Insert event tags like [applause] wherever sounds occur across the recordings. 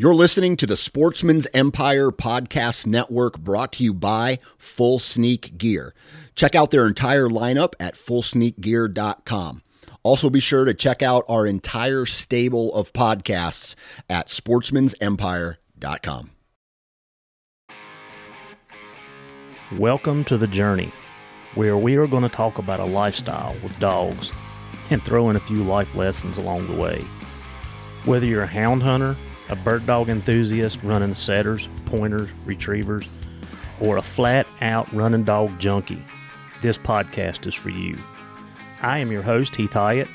You're listening to the Sportsman's Empire Podcast Network brought to you by Full Sneak Gear. Check out their entire lineup at fullsneakgear.com. Also, be sure to check out our entire stable of podcasts at sportsmansempire.com. Welcome to The Journey, where we are going to talk about a lifestyle with dogs and throw in a few life lessons along the way. Whether you're a hound hunter, a bird dog enthusiast running setters, pointers, retrievers, or a flat out running dog junkie, this podcast is for you. I am your host, Heath Hyatt,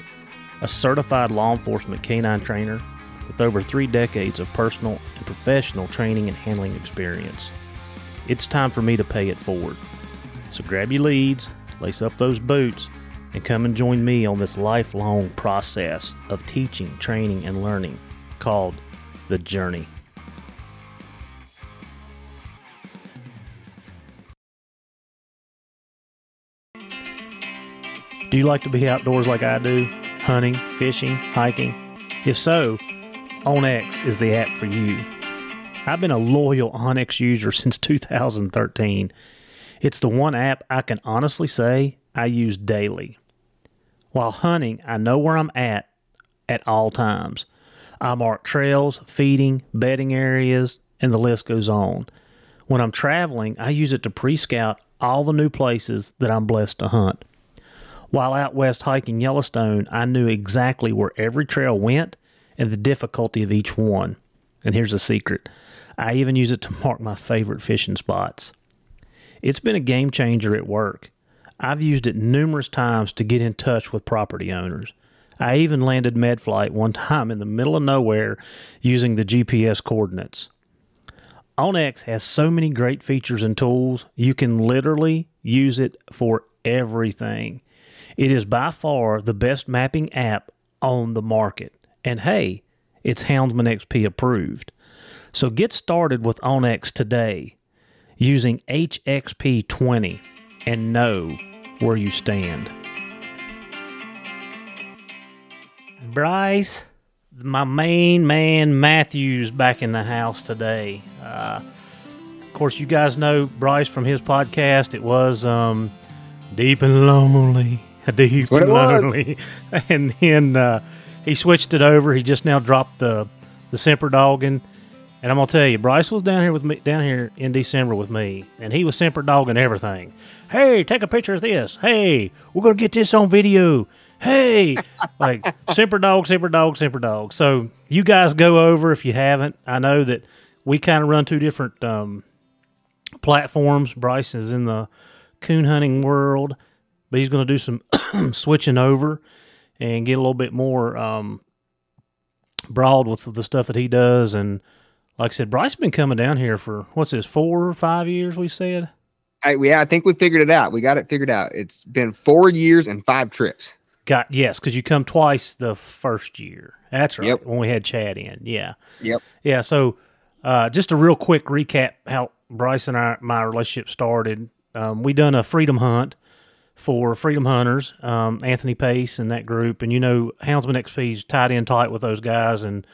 a certified law enforcement canine trainer with over three decades of personal and professional training and handling experience. It's time for me to pay it forward. So grab your leads, lace up those boots, and come and join me on this lifelong process of teaching, training, and learning called the journey. Do you like to be outdoors like I do? Hunting, fishing, hiking? If so, OnX is the app for you. I've been a loyal OnX user since 2013. It's the one app I can honestly say I use daily. While hunting, I know where I'm at at all times. I mark trails, feeding, bedding areas, and the list goes on. When I'm traveling, I use it to pre scout all the new places that I'm blessed to hunt. While out west hiking Yellowstone, I knew exactly where every trail went and the difficulty of each one. And here's a secret I even use it to mark my favorite fishing spots. It's been a game changer at work. I've used it numerous times to get in touch with property owners. I even landed MedFlight one time in the middle of nowhere using the GPS coordinates. OnX has so many great features and tools, you can literally use it for everything. It is by far the best mapping app on the market. And hey, it's Houndsman XP approved. So get started with OnX today using HXP20 and know where you stand. Bryce, my main man Matthews back in the house today. Uh, of course, you guys know Bryce from his podcast. It was um, Deep and Lonely. [laughs] Deep and Lonely. [laughs] And then uh, he switched it over. He just now dropped the, the Semper Dogging. And I'm gonna tell you, Bryce was down here with me down here in December with me, and he was Semper dogging everything. Hey, take a picture of this. Hey, we're gonna get this on video hey, like Semper Dog, Semper Dog, Semper Dog. So you guys go over if you haven't. I know that we kind of run two different um, platforms. Bryce is in the coon hunting world, but he's going to do some [clears throat] switching over and get a little bit more um, broad with the stuff that he does. And like I said, Bryce has been coming down here for what's this, four or five years? We said. I, yeah, I think we figured it out. We got it figured out. It's been four years and five trips. Got yes, because you come twice the first year. That's right. Yep. When we had Chad in, yeah. Yep. Yeah. So, uh, just a real quick recap how Bryce and I my relationship started. Um, we done a freedom hunt for freedom hunters, um, Anthony Pace and that group, and you know Houndsman XP's tied in tight with those guys, and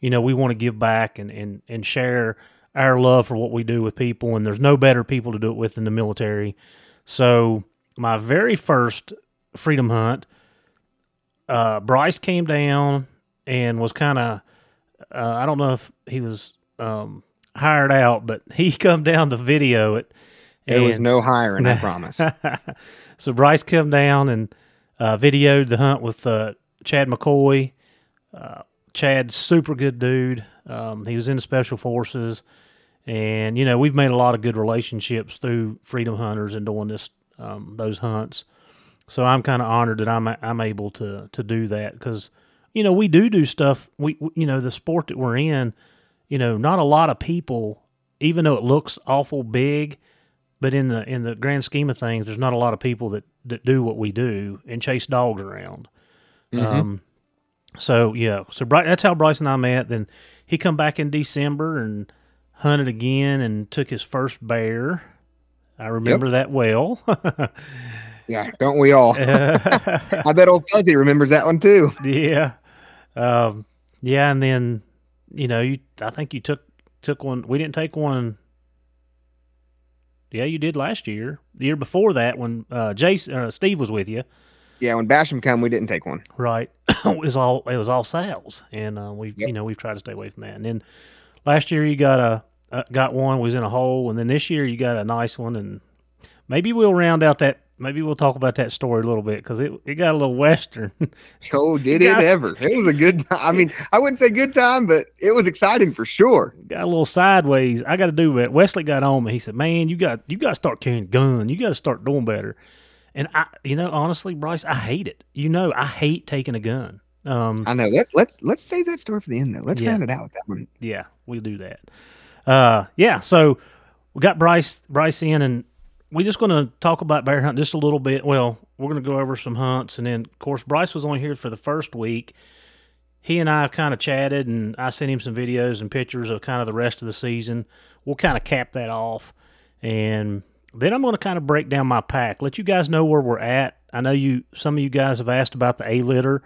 you know we want to give back and and and share our love for what we do with people, and there's no better people to do it with than the military. So my very first freedom hunt uh, Bryce came down and was kind of uh, I don't know if he was um, hired out, but [laughs] he come down to video it. There was no hiring, I promise. [laughs] so Bryce come down and uh, videoed the hunt with uh, Chad McCoy. Uh, Chad's super good dude. Um, he was in the special forces, and you know we've made a lot of good relationships through Freedom Hunters and doing this um, those hunts. So I'm kind of honored that I'm I'm able to to do that because you know we do do stuff. We you know the sport that we're in, you know, not a lot of people, even though it looks awful big, but in the in the grand scheme of things, there's not a lot of people that that do what we do and chase dogs around. Mm-hmm. Um, so yeah, so Bry- that's how Bryce and I met. Then he come back in December and hunted again and took his first bear. I remember yep. that well. [laughs] Yeah, don't we all? [laughs] [laughs] I bet old Fuzzy remembers that one too. Yeah. Um, yeah, and then you know, you I think you took took one. We didn't take one. Yeah, you did last year. The year before that, when uh, Jason uh, Steve was with you, Yeah, when Basham come, we didn't take one. right? [coughs] it was all it was all sales, and uh, we Yep. you know we've tried to stay away from that. And then last year you got a uh, got one was in a hole, and then this year you got a nice one, and maybe we'll round out that. Maybe we'll talk about that story a little bit because it, it got a little western. [laughs] Oh, [laughs] did it got- ever? It was a good time. I mean, I wouldn't say good time, but it was exciting for sure. got a little sideways. I got to do it. Wesley got on me. He said, "Man, you got you got to start carrying a gun. You got to start doing better." And I, you know, honestly, Bryce, I hate it. You know, I hate taking a gun. Um, I know. Let, let's let's save that story for the end though. Let's Yeah. round it out with that one. yeah, we'll do that. Uh, yeah. So we got Bryce Bryce in, and we're just going to talk about bear hunting just a little bit. Well, we're going to go over some hunts, and then of course Bryce was only here for the first week. He and I have kind of chatted, and I sent him some videos and pictures of kind of the rest of the season. We'll kind of cap that off, and then I'm going to kind of break down my pack, let you guys know where we're at. I know you, some of you guys have asked about the A litter.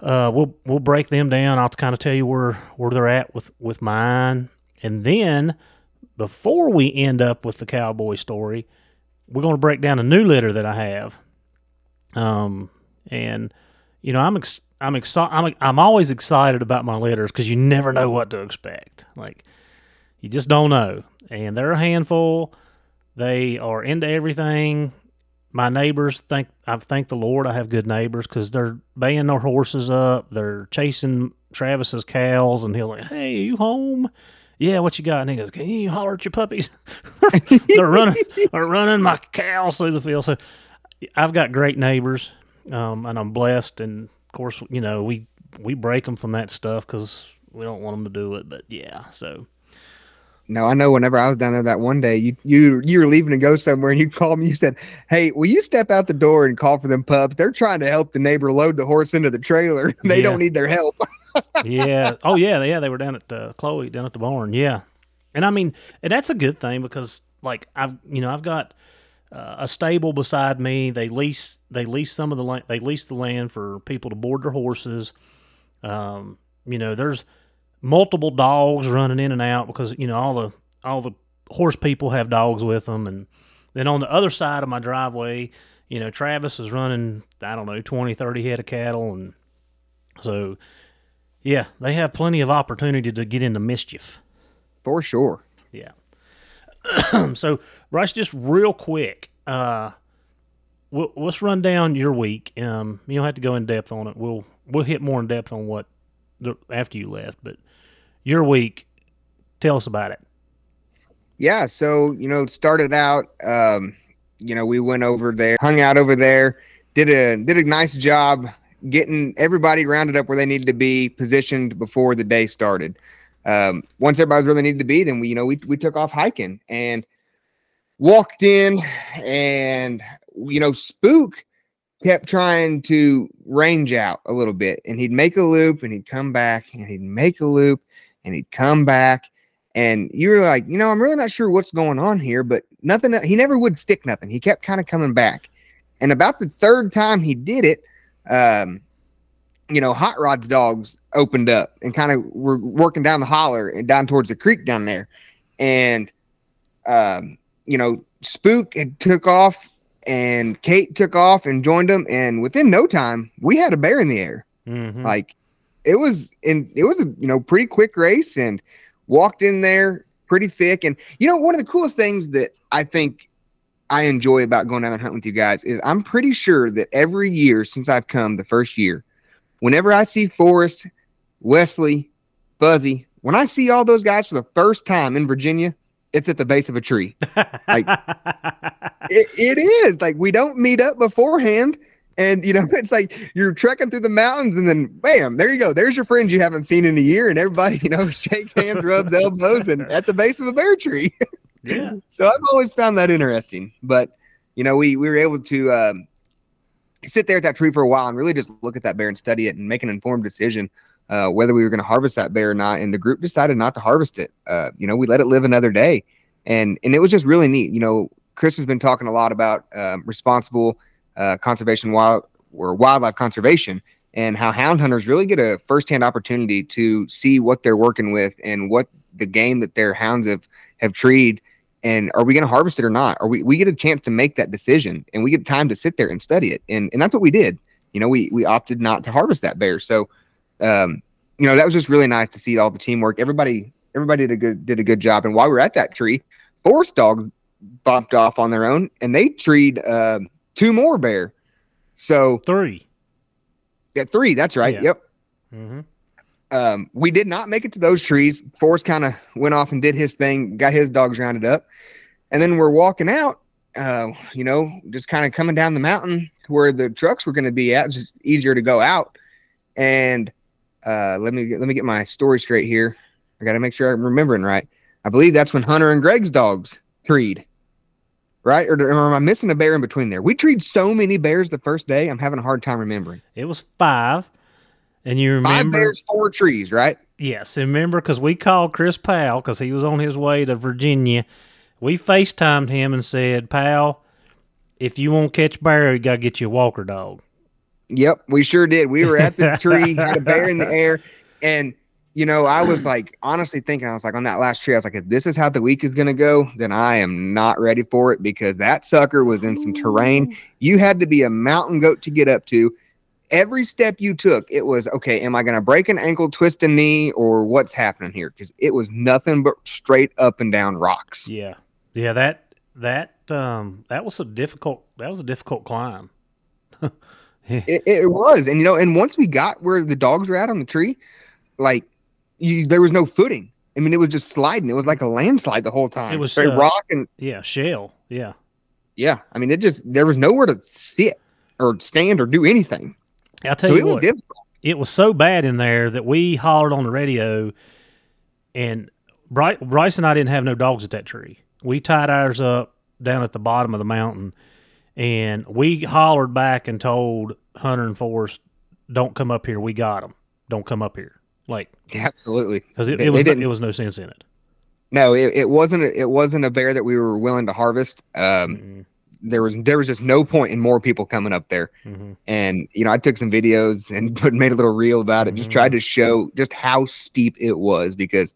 Uh, we'll we'll break them down. I'll kind of tell you where where they're at with with mine, and then before we end up with the cowboy story, we're going to break down a new litter that I have. Um, and you know, I'm ex- I'm excited. I'm I'm always excited about my litters because you never know what to expect. Like you just don't know, and they're a handful. They are into everything. My neighbors think I've thanked the Lord I have good neighbors because they're baying their horses up. They're chasing Travis's cows, and he'll like, "Hey, you home?" Yeah, what you got? And he goes, "Can you holler at your puppies?" [laughs] they're running, they're running my cows through the field. So I've got great neighbors, um, and I'm blessed. And of course, you know we we break them from that stuff because we don't want them to do it. But yeah, so No, I know. Whenever I was down there that one day, you you you were leaving to go somewhere, and you called me. You said, "Hey, will you step out the door and call for them pups? They're trying to help the neighbor load the horse into the trailer. [laughs] they Yeah. don't need their help." [laughs] yeah. Oh, yeah. Yeah. They were down at uh, Chloe down at the barn. Yeah. And I mean, and that's a good thing because, like, I've you know I've got uh, a stable beside me. They lease they lease some of the land. They lease the land for people to board their horses. Um, you know, there's multiple dogs running in and out because you know all the all the horse people have dogs with them, and then on the other side of my driveway, you know, Travis is running I don't know 20, 30 head of cattle, and so yeah, they have plenty of opportunity to get into mischief. For sure. Yeah. [clears throat] so, Bryce, just real quick, uh, we'll, let's run down your week. Um, you don't have to go in depth on it. We'll we'll hit more in depth on what the, after you left, but your week. Tell us about it. Yeah, so you know, started out. Um, you know, we went over there, hung out over there, did a did a nice job getting everybody rounded up where they needed to be positioned before the day started. Um, once everybody was where they needed to be, then we you know we we took off hiking and walked in, and you know, Spook kept trying to range out a little bit, and he'd make a loop, and he'd come back, and he'd make a loop, and he'd come back and you were like, you know, I'm really not sure what's going on here, but nothing. He never would stick nothing. He kept kind of coming back, and about the third time he did it, um, you know, Hot Rod's dogs opened up and kind of were working down the holler and down towards the creek down there, and um, you know, Spook had took off, and Kate took off and joined them, and within no time, we had a bear in the air. Mm-hmm. like it was in it was a you know pretty quick race and walked in there pretty thick. And you know one of the coolest things that i think i enjoy about going down and hunting with you guys is i'm pretty sure that every year since i've come the first year whenever i see forrest wesley buzzy when i see all those guys for the first time in virginia it's at the base of a tree. Like- [laughs] it, it is. Like we don't meet up beforehand and you know [laughs] it's like you're trekking through the mountains and then bam there you go. There's your friends you haven't seen in a year and everybody you know [laughs] shakes hands rubs elbows and at the base of a bear tree yeah. [laughs] so i've always found that interesting but you know we we were able to um, sit there at that tree for a while and really just look at that bear and study it and make an informed decision uh, whether we were going to harvest that bear or not and the group decided not to harvest it uh, you know we let it live another day and and it was just really neat you know chris has been talking a lot about um, responsible uh, conservation wild or wildlife conservation and how hound hunters really get a firsthand opportunity to see what they're working with and what the game that their hounds have have treed and are we going to harvest it or not? Are we we get a chance to make that decision and we get time to sit there and study it. And and that's what we did. You know, we we opted not to harvest that bear. So um, you know, that was just really nice to see all the teamwork. Everybody everybody did a good did a good job. And while we were at that tree, Forrest Dog bopped off on their own and they treed uh, two more bear. So three. Yeah, three. That's right. Yeah. Yep. Mm-hmm. Um, we did not make it to those trees. Forrest kind of went off and did his thing, got his dogs rounded up, and then we're walking out. Uh, you know, just kind of coming down the mountain where the trucks were going to be at. It's just easier to go out. And uh, let me get, let me get my story straight here. I got to make sure I'm remembering right. I believe that's when Hunter and Greg's dogs treed, right? Or, or am I missing a bear in between there? We treed so many bears the first day. I'm having a hard time remembering. It was five. And you remember Five bears, four trees, right? Yes, and remember because we called Chris Powell because he was on his way to Virginia. We FaceTimed him and said, "Powell, if you want to catch bear, you got to get you a walker dog." Yep, we sure did. We were at the [laughs] tree, had a bear in the air, and you know, I was like honestly thinking, I was like on that last tree, I was like, if this is how the week is gonna go, then I am not ready for it because that sucker was in some terrain you had to be a mountain goat to get up to. Every step you took, it was okay. Am I going to break an ankle, twist a knee, or what's happening here? Because it was nothing but straight up and down rocks. Yeah, yeah that that um that was a difficult that was a difficult climb. [laughs] It, it was, and you know, and once we got where the dogs were at on the tree, like you, there was no footing. I mean, it was just sliding. It was like a landslide the whole time. It was, straight uh, rock and Yeah, shale. Yeah, yeah. I mean, it just there was nowhere to sit or stand or do anything. I'll tell So you it was what. difficult. it was so bad in there that we hollered on the radio, and Bry- Bryce and I didn't have no dogs at that tree. We tied ours up down at the bottom of the mountain, and we hollered back and told Hunter and Forrest, "Don't come up here. We got them. Don't come up here." Like Absolutely. because it, it was no, it was no sense in it. No, it, it wasn't. A, it wasn't a bear that we were willing to harvest. Um, Mm-mm, there was there was just no point in more people coming up there. mhm. And you know, I took some videos and [laughs] put, made a little reel about it. Just Mhm. tried to show just how steep it was because,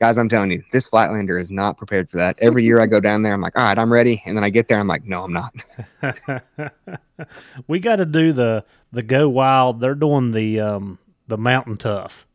guys, I'm telling you, this Flatlander is not prepared for that. Every year I go down there, I'm like, all right, I'm ready, and then I get there, I'm like, no, I'm not. [laughs] [laughs] we got to do the the go wild. They're doing the um the mountain tough.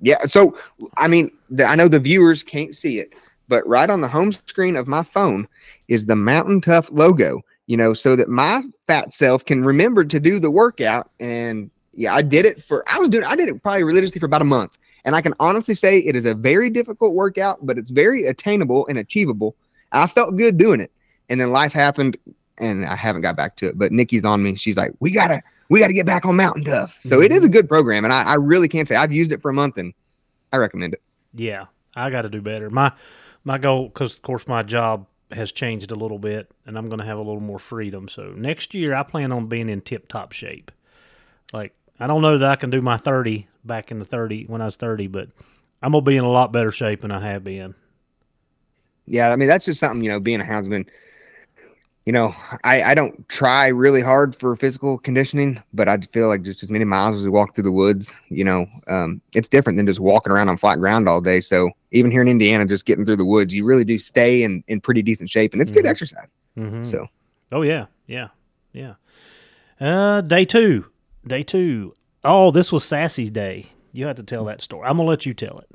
Yeah. So, I mean, the, I know the viewers can't see it, but right on the home screen of my phone is the Mountain Tough logo, you know, so that my fat self can remember to do the workout. And yeah, I did it for, I was doing, I did it probably religiously for about a month. And I can honestly say it is a very difficult workout, but it's very attainable and achievable. I felt good doing it. And then life happened and I haven't got back to it, but Nikki's on me. She's like, we gotta, we gotta get back on Mountain Tough. So it is a mm-hmm. good program. And I, I really can't say I've used it for a month and I recommend it. Yeah, I got to do better. My my goal, because of course my job has changed a little bit, and I'm going to have a little more freedom. So next year, I plan on being in tip top shape. Like I don't know that I can do my 30 back in the 30 when I was 30, but I'm gonna be in a lot better shape than I have been. Yeah, I mean that's just something you know. Being a houndsman, you know, I I don't try really hard for physical conditioning, but I feel like just as many miles as we walk through the woods, you know, um, it's different than just walking around on flat ground all day. So even here in Indiana, just getting through the woods, you really do stay in in pretty decent shape, and it's good Mhm. exercise. Mm-hmm. So Oh yeah, yeah, yeah. Uh, day two, day two. Oh, this was Sassy's day. You have to tell that story. I'm gonna let you tell it.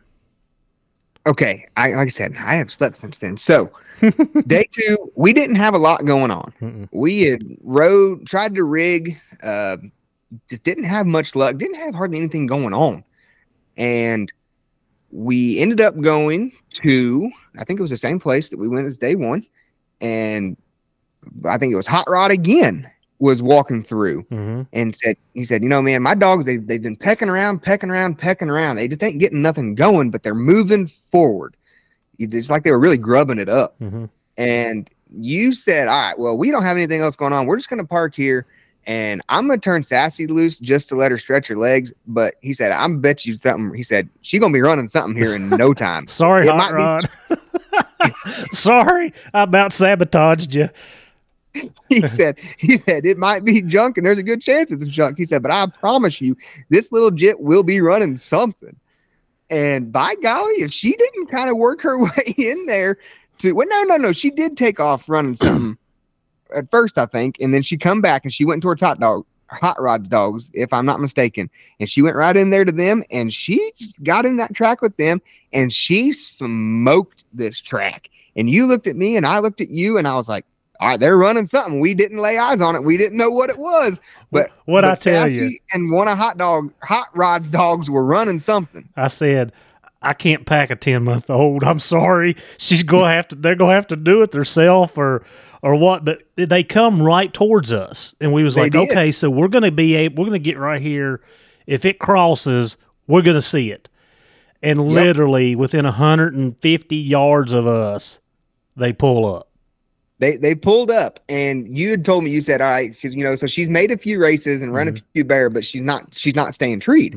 Okay, I like I said, I have slept since then. So [laughs] day two, we didn't have a lot going on. Mm-mm. we had rode tried to rig uh just didn't have much luck didn't have hardly anything going on and we ended up going to i think it was the same place that we went as day one and i think it was hot rod again was walking through Mm-hmm. and said he said you know man my dogs they, they've been pecking around pecking around pecking around they just ain't getting nothing going but they're moving forward it's like they were really grubbing it up Mm-hmm. and you said, "All right, well, we don't have anything else going on. We're just going to park here, and I'm going to turn Sassy loose just to let her stretch her legs." But he said, "I'm bet you something." He said, "She going to be running something here in no [laughs] time." Sorry, Hot might be- Rod. [laughs] Sorry, I about sabotaged you. [laughs] he said, he said it might be junk and there's a good chance it's junk. He said, but I promise you, this little jit will be running something. And by golly, if she didn't kind of work her [laughs] way in there to well, no, no, no, she did take off running something [clears throat] at first, I think, and then she come back and she went towards hot dog, hot rods dogs, if I'm not mistaken, and she went right in there to them, and she got in that track with them, and she smoked this track. And you looked at me, and I looked at you, and I was like, all right, they're running something. We didn't lay eyes on it. We didn't know what it was. But what I tell Sassy you, and one of hot dog hot rods dogs were running something. I said, I can't pack a ten month old. I'm sorry. She's gonna have to. They're gonna have to do it themselves or or what. But they come right towards us, and we was They like, did. okay, so we're gonna be able. We're gonna get right here. If it crosses, we're gonna see it. And literally within 150 yards of us, they pull up. They they pulled up, and you had told me you said, all right, 'cause, you know, so she's made a few races and run Mm-hmm. a few bear, but she's not she's not staying treed.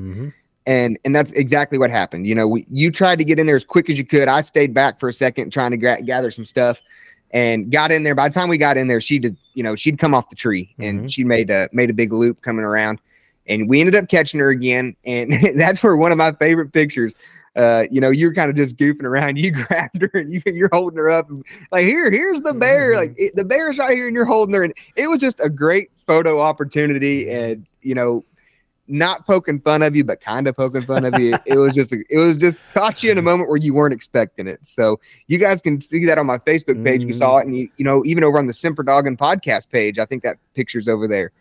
and and that's exactly what happened. You know, we, you tried to get in there as quick as you could. I stayed back for a second trying to gra- gather some stuff, and got in there. By the time we got in there, she did. You know, she'd come off the tree and Mhm. she made a made a big loop coming around, and we ended up catching her again. And [laughs] that's where one of my favorite pictures. Uh, you know, you're kind of just goofing around. [laughs] You grabbed her and you, you're holding her up, and like here, here's the bear. Like it, the bear's right here, and you're holding her. And it was just a great photo opportunity. And you know, not poking fun of you, but kind of poking fun of you. [laughs] It was just, it was just caught you in a moment where you weren't expecting it. So you guys can see that on my Facebook page. We Mhm. saw it, and you, you know, even over on the Semper Dogging podcast page, I think that picture's over there.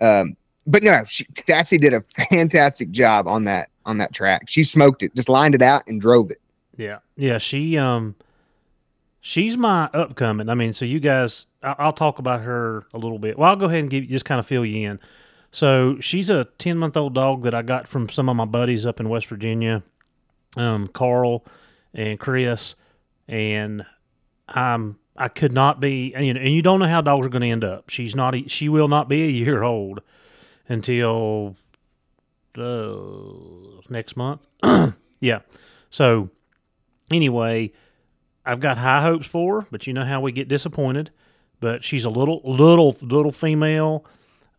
Um, but no, she, Sassy did a fantastic job on that on that track. She smoked it, just lined it out and drove it. Yeah, yeah. She um, she's my upcoming. I mean, so you guys, I- I'll talk about her a little bit. Well, I'll go ahead and give you just kind of fill you in. So she's a ten month old dog that I got from some of my buddies up in West Virginia, um, Carl and Chris, and I'm I could not be, and you, know, and you don't know how dogs are going to end up. She's not, a, she will not be a year old until uh, next month. [clears throat] yeah. So anyway, I've got high hopes for her, but you know how we get disappointed. But she's a little, little, little female.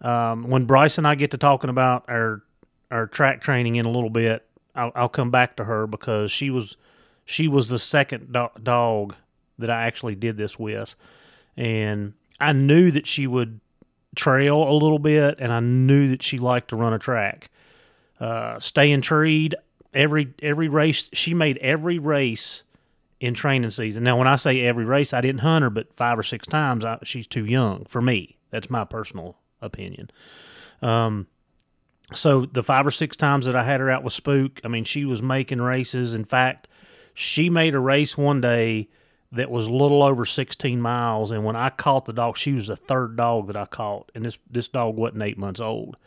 Um, when Bryce and I get to talking about our our track training in a little bit, I'll, I'll come back to her because she was she was the second do- dog that I actually did this with, and I knew that she would trail a little bit, and I knew that she liked to run a track. Uh, staying treed every every race she made every race in training season. Now, when I say every race, I didn't hunt her, but five or six times. I, she's too young for me. That's my personal opinion. Um, so the five or six times that I had her out with Spook, I mean, she was making races. In fact, she made a race one day that was a little over 16 miles, and when I caught the dog, she was the third dog that I caught, and this this dog wasn't eight months old,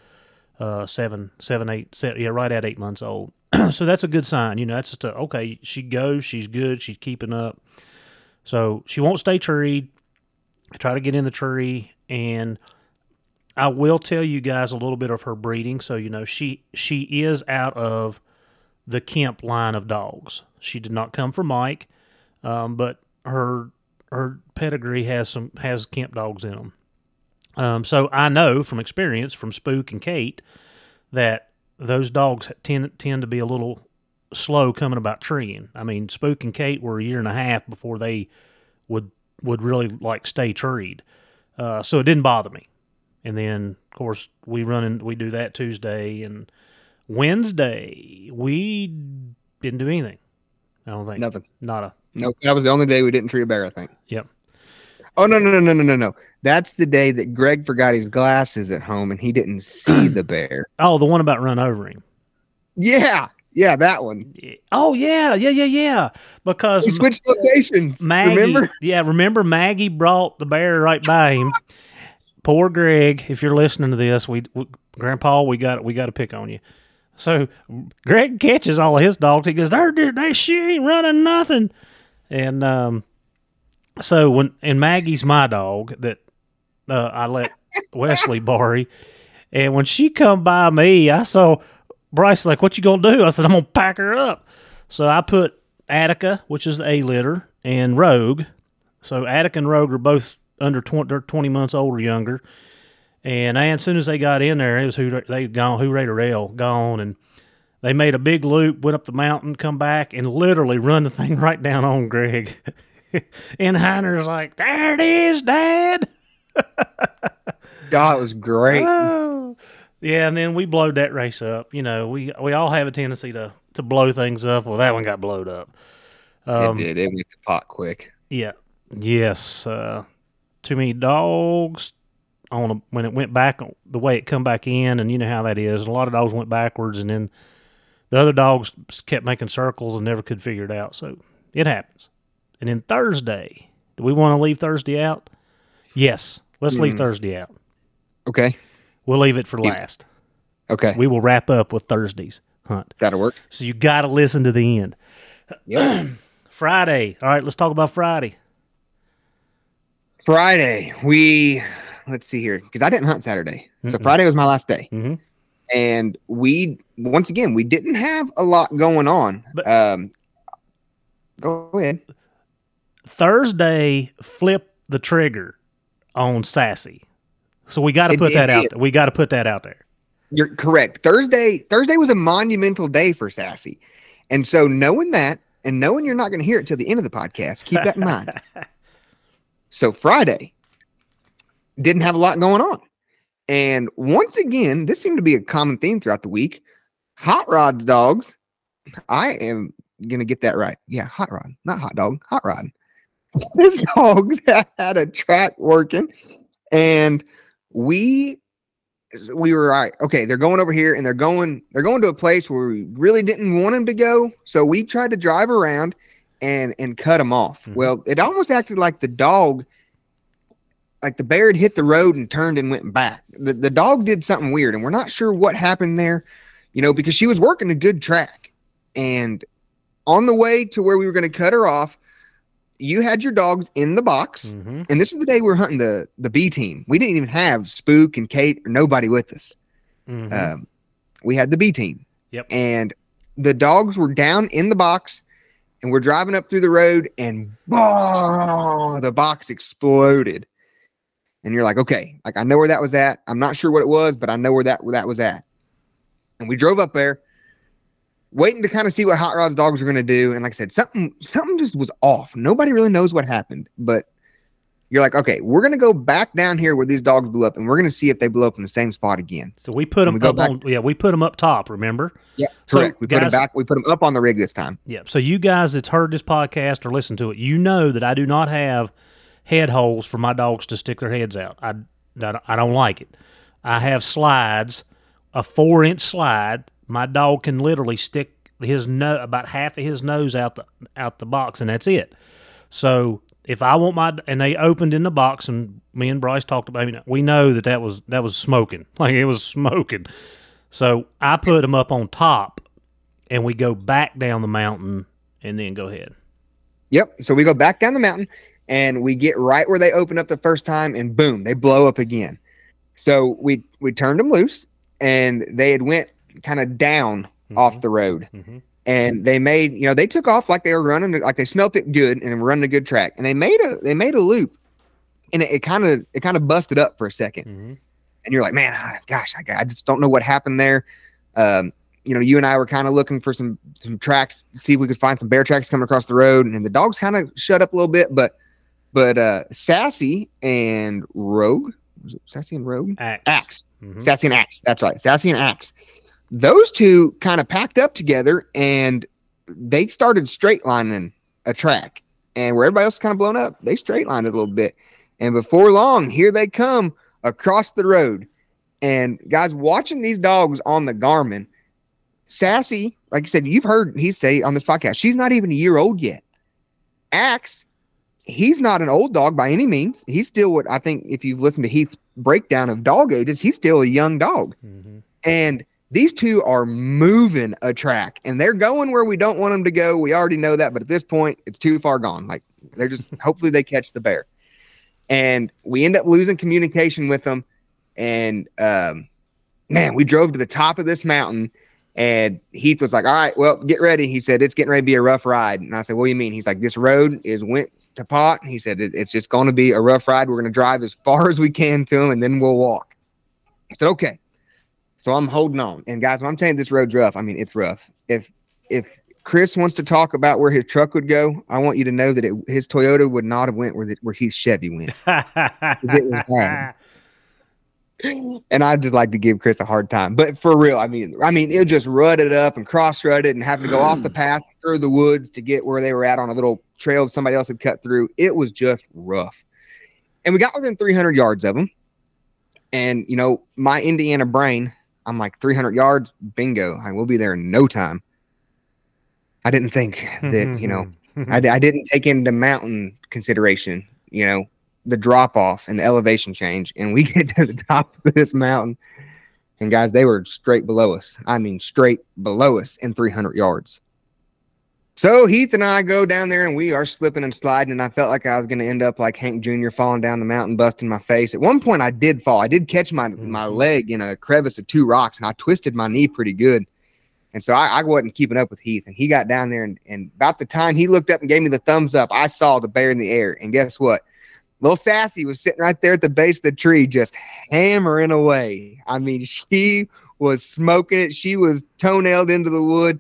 uh, seven, seven, eight, seven, yeah, right at eight months old. [clears throat] so that's a good sign. You know, that's just a, okay. She goes, she's good, she's keeping up. So she won't stay treed. I try to get in the tree, and I will tell you guys a little bit of her breeding. So you know, she she is out of the Kemp line of dogs. She did not come from Mike, um, but her her pedigree has some has Kemp dogs in them. Um, so I know from experience from Spook and Kate that those dogs tend tend to be a little slow coming about treeing. I mean, Spook and Kate were a year and a half before they would would really like stay treed. Uh, so it didn't bother me. And then of course we run and we do that Tuesday and Wednesday we didn't do anything. I don't think Nothing. not a No, that was the only day we didn't tree a bear. I think. Yep. Oh no no no no no no no! That's the day that Greg forgot his glasses at home and he didn't see the [clears throat] bear. oh the one about run over him. Yeah, yeah, that one. Oh yeah, yeah, yeah, yeah. Because We switched locations. Maggie, Remember? yeah, remember Maggie brought the bear right by him. Poor Greg, if you're listening to this, we, we Grandpa, we got we got to pick on you. So Greg catches all of his dogs. He goes, "There, there she ain't running nothing." And um, so when and Maggie's my dog that uh, I let Wesley borrow, and when she come by me, I saw Bryce like, "What you gonna do?" I said, "I'm gonna pack her up." So I put Attica, which is a litter, and Rogue. So Attica and Rogue are both under 20, they're 20 months old or younger. And as soon as they got in there, it was who they gone, who rated rail gone, and they made a big loop, went up the mountain, come back, and literally run the thing [laughs] right down on Greg. [laughs] [laughs] and Hunter's like, "There it is, Dad." [laughs] God, it was great. Oh. Yeah, and then we blowed that race up. You know, we we all have a tendency to to blow things up. Well, that one got blowed up. Um, it did. It went to pot quick. Yeah. Yes. Uh, too many dogs on a, when it went back the way it come back in, and you know how that is. A lot of dogs went backwards, and then the other dogs kept making circles and never could figure it out. So it happens. And then Thursday, do we want to leave Thursday out? Yes. Let's leave Mm. Thursday out. Okay. We'll leave it for last. Okay. We will wrap up with Thursday's hunt. That'll work. So you got to listen to the end. Yep. [clears throat] Friday. All right, let's talk about Friday. Friday, we let's see here because I didn't hunt Saturday, so Mm-mm. Friday was my last day, Mm-hmm. and we once again we didn't have a lot going on. But- um, go ahead. Thursday flip the trigger on Sassy. So we got to put it that out. did. there. We got to put that out there. You're correct. Thursday, Thursday was a monumental day for Sassy, and so knowing that and knowing you're not going to hear it till the end of the podcast, keep that in mind. [laughs] So Friday didn't have a lot going on. And once again, this seemed to be a common theme throughout the week. Hot Rod's dogs. I am gonna get that right. Yeah, hot rod, not hot dog, hot rod. [laughs] His dogs [laughs] had a track working, and we we were right. Okay, they're going over here, and they're going they're going to a place where we really didn't want them to go. So we tried to drive around and and cut them off. Mhm. Well, it almost acted like the dog, like the bear had hit the road and turned and went back. The the dog did something weird, and we're not sure what happened there. You know, because she was working a good track, and on the way to where we were going to cut her off, you had your dogs in the box. Mm-hmm. And this is the day we are hunting the the B team. We didn't even have Spook and Kate or nobody with us. Mm-hmm. Um, we had the B team. Yep. And the dogs were down in the box, and we're driving up through the road, and bah, the box exploded. And you're like, okay, like I know where that was at. I'm not sure what it was, but I know where that where that was at. And we drove up there, waiting to kind of see what Hot Rod's dogs were going to do. And like I said, something something just was off. Nobody really knows what happened, but you're like, okay, we're going to go back down here where these dogs blew up, and we're going to see if they blew up in the same spot again. So we put them we up back- on. Yeah, we put them up top. Remember? Yeah, So, correct. we put them guys- back. We put them up on the rig this time. Yeah. So you guys that's heard this podcast or listened to it, you know that I do not have head holes for my dogs to stick their heads out. I I I don't like it. I have slides, a four inch slide. My dog can literally stick his no about half of his nose out the out the box, and that's it. So if I want my and they opened in the box, and me and Bryce talked about, I mean, we know that that was that was smoking, [laughs] like it was smoking. So I put them up on top, and we go back down the mountain, and then go ahead. Yep. So we go back down the mountain and we get right where they opened up the first time and boom, they blow up again. So we we turned them loose and they had went kind of down off the road Mhm. and they made, you know, they took off like they were running like they smelt it good and were running a good track. And they made a they made a loop and it kind of it kind of busted up for a second. Mhm. and you're like, man, ah, gosh, I, I just don't know what happened there. Um, you know, you and I were kind of looking for some some tracks to see if we could find some bear tracks coming across the road, and the dogs kind of shut up a little bit, but but uh, Sassy and Rogue, was it Sassy and Rogue? Axe. Axe, Mhm. Sassy and Axe. That's right, Sassy and Axe. Those two kind of packed up together, and they started straight lining a track, and where everybody else kind of blown up, they straight lined it a little bit, and before long, here they come across the road. And guys, watching these dogs on the Garmin, Sassy, like I said, you've heard he say on this podcast, she's not even a year old yet. Axe, he's not an old dog by any means. He's still what I think, if you've listened to Heath's breakdown of dog ages, he's still a young dog. Mm-hmm. And these two are moving a track and they're going where we don't want them to go. We already know that, but at this point, it's too far gone. Like they're just [laughs] hopefully they catch the bear. And we end up losing communication with them. And um, man, we drove to the top of this mountain and Heath was like, All right, well, get ready. He said, It's getting ready to be a rough ride. And I said, What do you mean? He's like, This road is went to pot. He said it's just going to be a rough ride. We're going to drive as far [laughs] as we can to him, and then we'll walk. I said okay. So I'm holding on. And guys, when I'm saying this road's rough, I mean it's rough. If if Chris wants to talk about where his truck would go, I want you to know that it, his Toyota would not have went where the, where his Chevy went. [laughs] it was bad. and I just like to give Chris a hard time. But for real, I mean, I mean, it just rutted up and cross rutted and having to go off the [clears throat] path through the woods to get where they were at on a little trail somebody else had cut through. It was just rough. And we got within 300 yards of them. And you know, my Indiana brain, I'm like 300 yards, bingo. I will be there in no time. I didn't think hmm, that, hmm, you know, hmm, I, I didn't take into mountain consideration, you know, the drop off and the elevation change. And we [laughs] get to the top of this mountain, and guys, they were straight below us. I mean, straight below us in 300 yards. So Heath and I go down there, and we are slipping and sliding. And I felt like I was going to end up like Hank Jr. falling down the mountain, busting my face. At one point, I did fall. I did catch my my Mhm. leg in a crevice of two rocks, and I twisted my knee pretty good. And so I, I wasn't keeping up with Heath. And he got down there, and, and about the time he looked up and gave me the thumbs up, I saw the bear in the air. And guess what? Little Sassy was sitting right there at the base of the tree, just hammering away. I mean, she was smoking it. She was toenailed into the wood.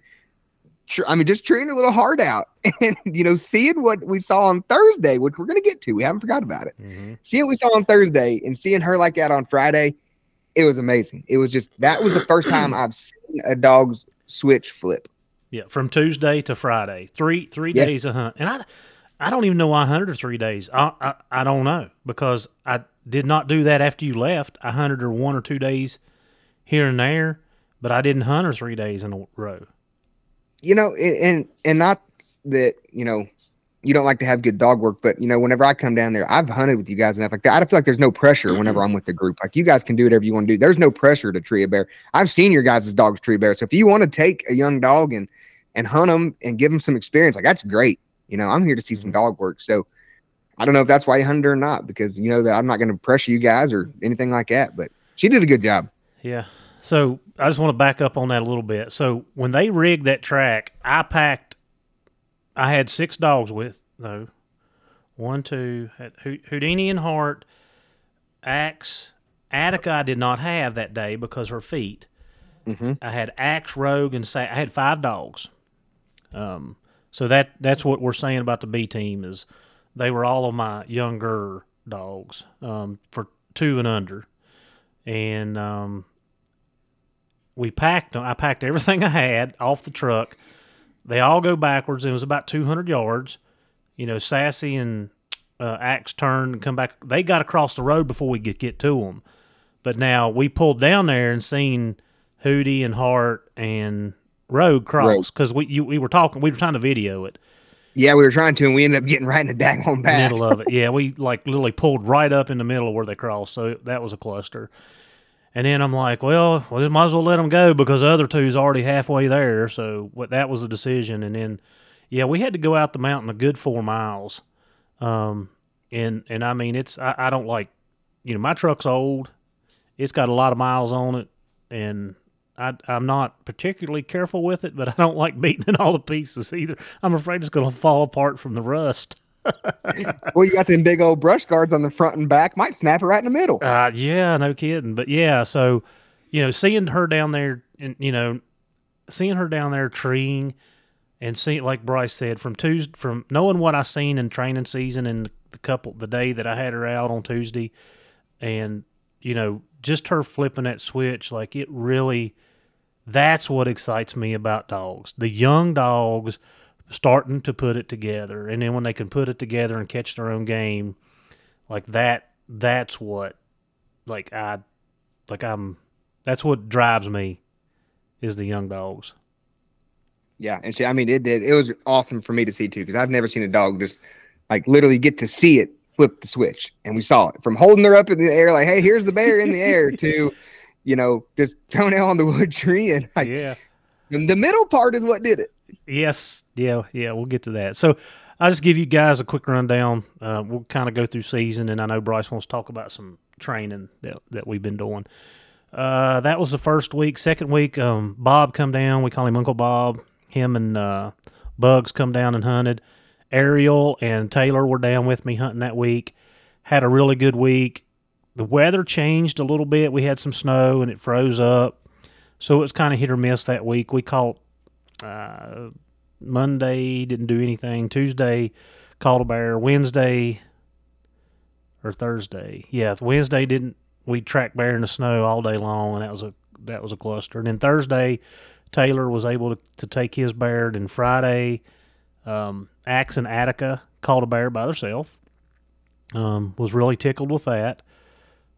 Tr- I mean, just treating a little hard out. [laughs] And, you know, seeing what we saw on Thursday, which we're going to get to, we haven't forgot about it Mhm. seeing what we saw on Thursday and seeing her like that on Friday, it was amazing. It was just that was the first time [clears throat] I've seen a dog's switch flip. Yeah, from Tuesday to Friday, three three Yeah. days of hunt, and I, I don't even know why I hunted her three days. I, I I don't know because I did not do that after you left. I hunted her one or two days here and there, but I didn't hunt her three days in a row. You know, and and, not that you know you don't like to have good dog work, but you know, whenever I come down there, I've hunted with you guys enough like that. I feel like there's no pressure mm-hmm. whenever I'm with the group. Like you guys can do whatever you want to do. There's no pressure to tree a bear. I've seen your guys' dogs tree bear. So if you want to take a young dog and and hunt them and give them some experience, like that's great. You know, I'm here to see some mm-hmm. dog work. So I don't know if that's why you hunted her or not, because you know that I'm not going to pressure you guys or anything like that. But she did a good job. Yeah. So I just want to back up on that a little bit. So when they rigged that track, I packed. I had six dogs with though. One, two, Houdini and Hart, Axe, Attica. I did not have that day because her feet. Mm-hmm. I had Axe, Rogue, and Sa- I had five dogs. Um, so that that's what we're saying about the B team is they were all of my younger dogs um, for two and under, and um, we packed them. I packed everything [laughs] I had off the truck. They all go backwards. It was about two hundred yards. You know, Sassy and uh, Axe turned and come back. They got across the road before we could get to them. But now we pulled down there and seen Hootie and Hart and Rogue cross because we you, we were talking. We were trying to video it. Yeah, we were trying to, and we ended up getting right in the daggone back. middle of it. [laughs] Yeah, we like literally pulled right up in the middle of where they crossed. So that was a cluster. And then I'm like, well, we might as well let them go because the other two's already halfway there. So what that was the decision. And then, yeah, we had to go out the mountain a good four miles. Um, and and I mean, it's I, I don't like, you know, my truck's old. It's got a lot of miles on it, and I, I'm not particularly careful with it, but I don't like [laughs] beating it all to pieces either. I'm afraid it's going to fall apart from the rust. [laughs] well, you got them big old brush guards on the front and back. Might snap it right in the middle. Uh, yeah, no kidding. But yeah, so you know, seeing her down there, and you know, seeing her down there treeing, and seeing like Bryce said, from Tuesday, from knowing what I seen in training season and the couple the day that I had her out on Tuesday, and you know, just her flipping that switch, like it really. That's what excites me about dogs. The young dogs starting to put it together, and then when they can put it together and catch their own game, like that. That's what like I like I'm that's what drives me is the young dogs. Yeah, and she, I mean, it did. It was awesome for me to see too, because I've never seen a dog just like literally get to see it flip the switch, and we saw it from holding her up in the air, like, "Hey, here's the bear in the air," [laughs] to, you know, just toenail on the wood tree, and like yeah. the, the middle part is what did it. Yes. Yeah, yeah, we'll get to that. So I'll just give you guys a quick rundown. Uh, we'll kind of go through season and I know Bryce wants to talk about some training that, that we've been doing. Uh, that was the first week. Second week, um, Bob come down. We call him Uncle Bob. Him and uh, Bugs come down and hunted. Ariel and Taylor were down with me hunting that week. Had a really good week. The weather changed a little bit. We had some snow and it froze up. So it was kind of hit or miss that week. We caught uh, Monday, didn't do anything. Tuesday, caught a bear. Wednesday or Thursday, yeah, Wednesday didn't. We tracked bear in the snow all day long, and that was a that was a cluster. And then Thursday, Taylor was able to, to take his bear. And Friday, um, Axe and Attica caught a bear by themselves. Um, was really tickled with that.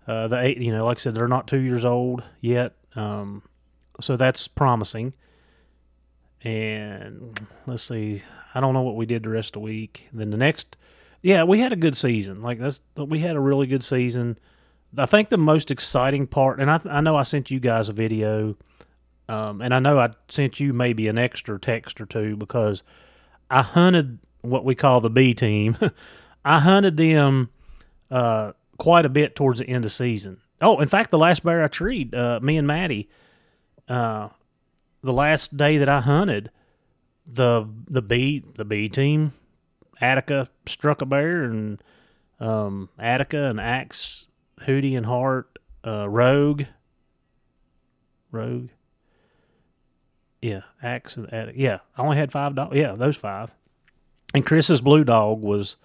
Uh, the eight, you know, like I said, they're not two years old yet, um, so that's promising. And let's see, I don't know what we did the rest of the week. Then the next, yeah, we had a good season. Like that's we had a really good season. I think the most exciting part, and I, I know I sent you guys a video, um, and I know I sent you maybe an extra text or two because I hunted what we call the B team. [laughs] I hunted them uh, quite a bit towards the end of season. Oh, in fact, the last bear I treed, uh, me and Maddie, uh, the last day that I hunted, the the B the B team, Attica struck a bear, and um, Attica and Axe, Hootie and Hart, uh, Rogue, Rogue. Yeah, Axe and Attica. Yeah, I only had five dogs. Yeah, those five. And Chris's blue dog was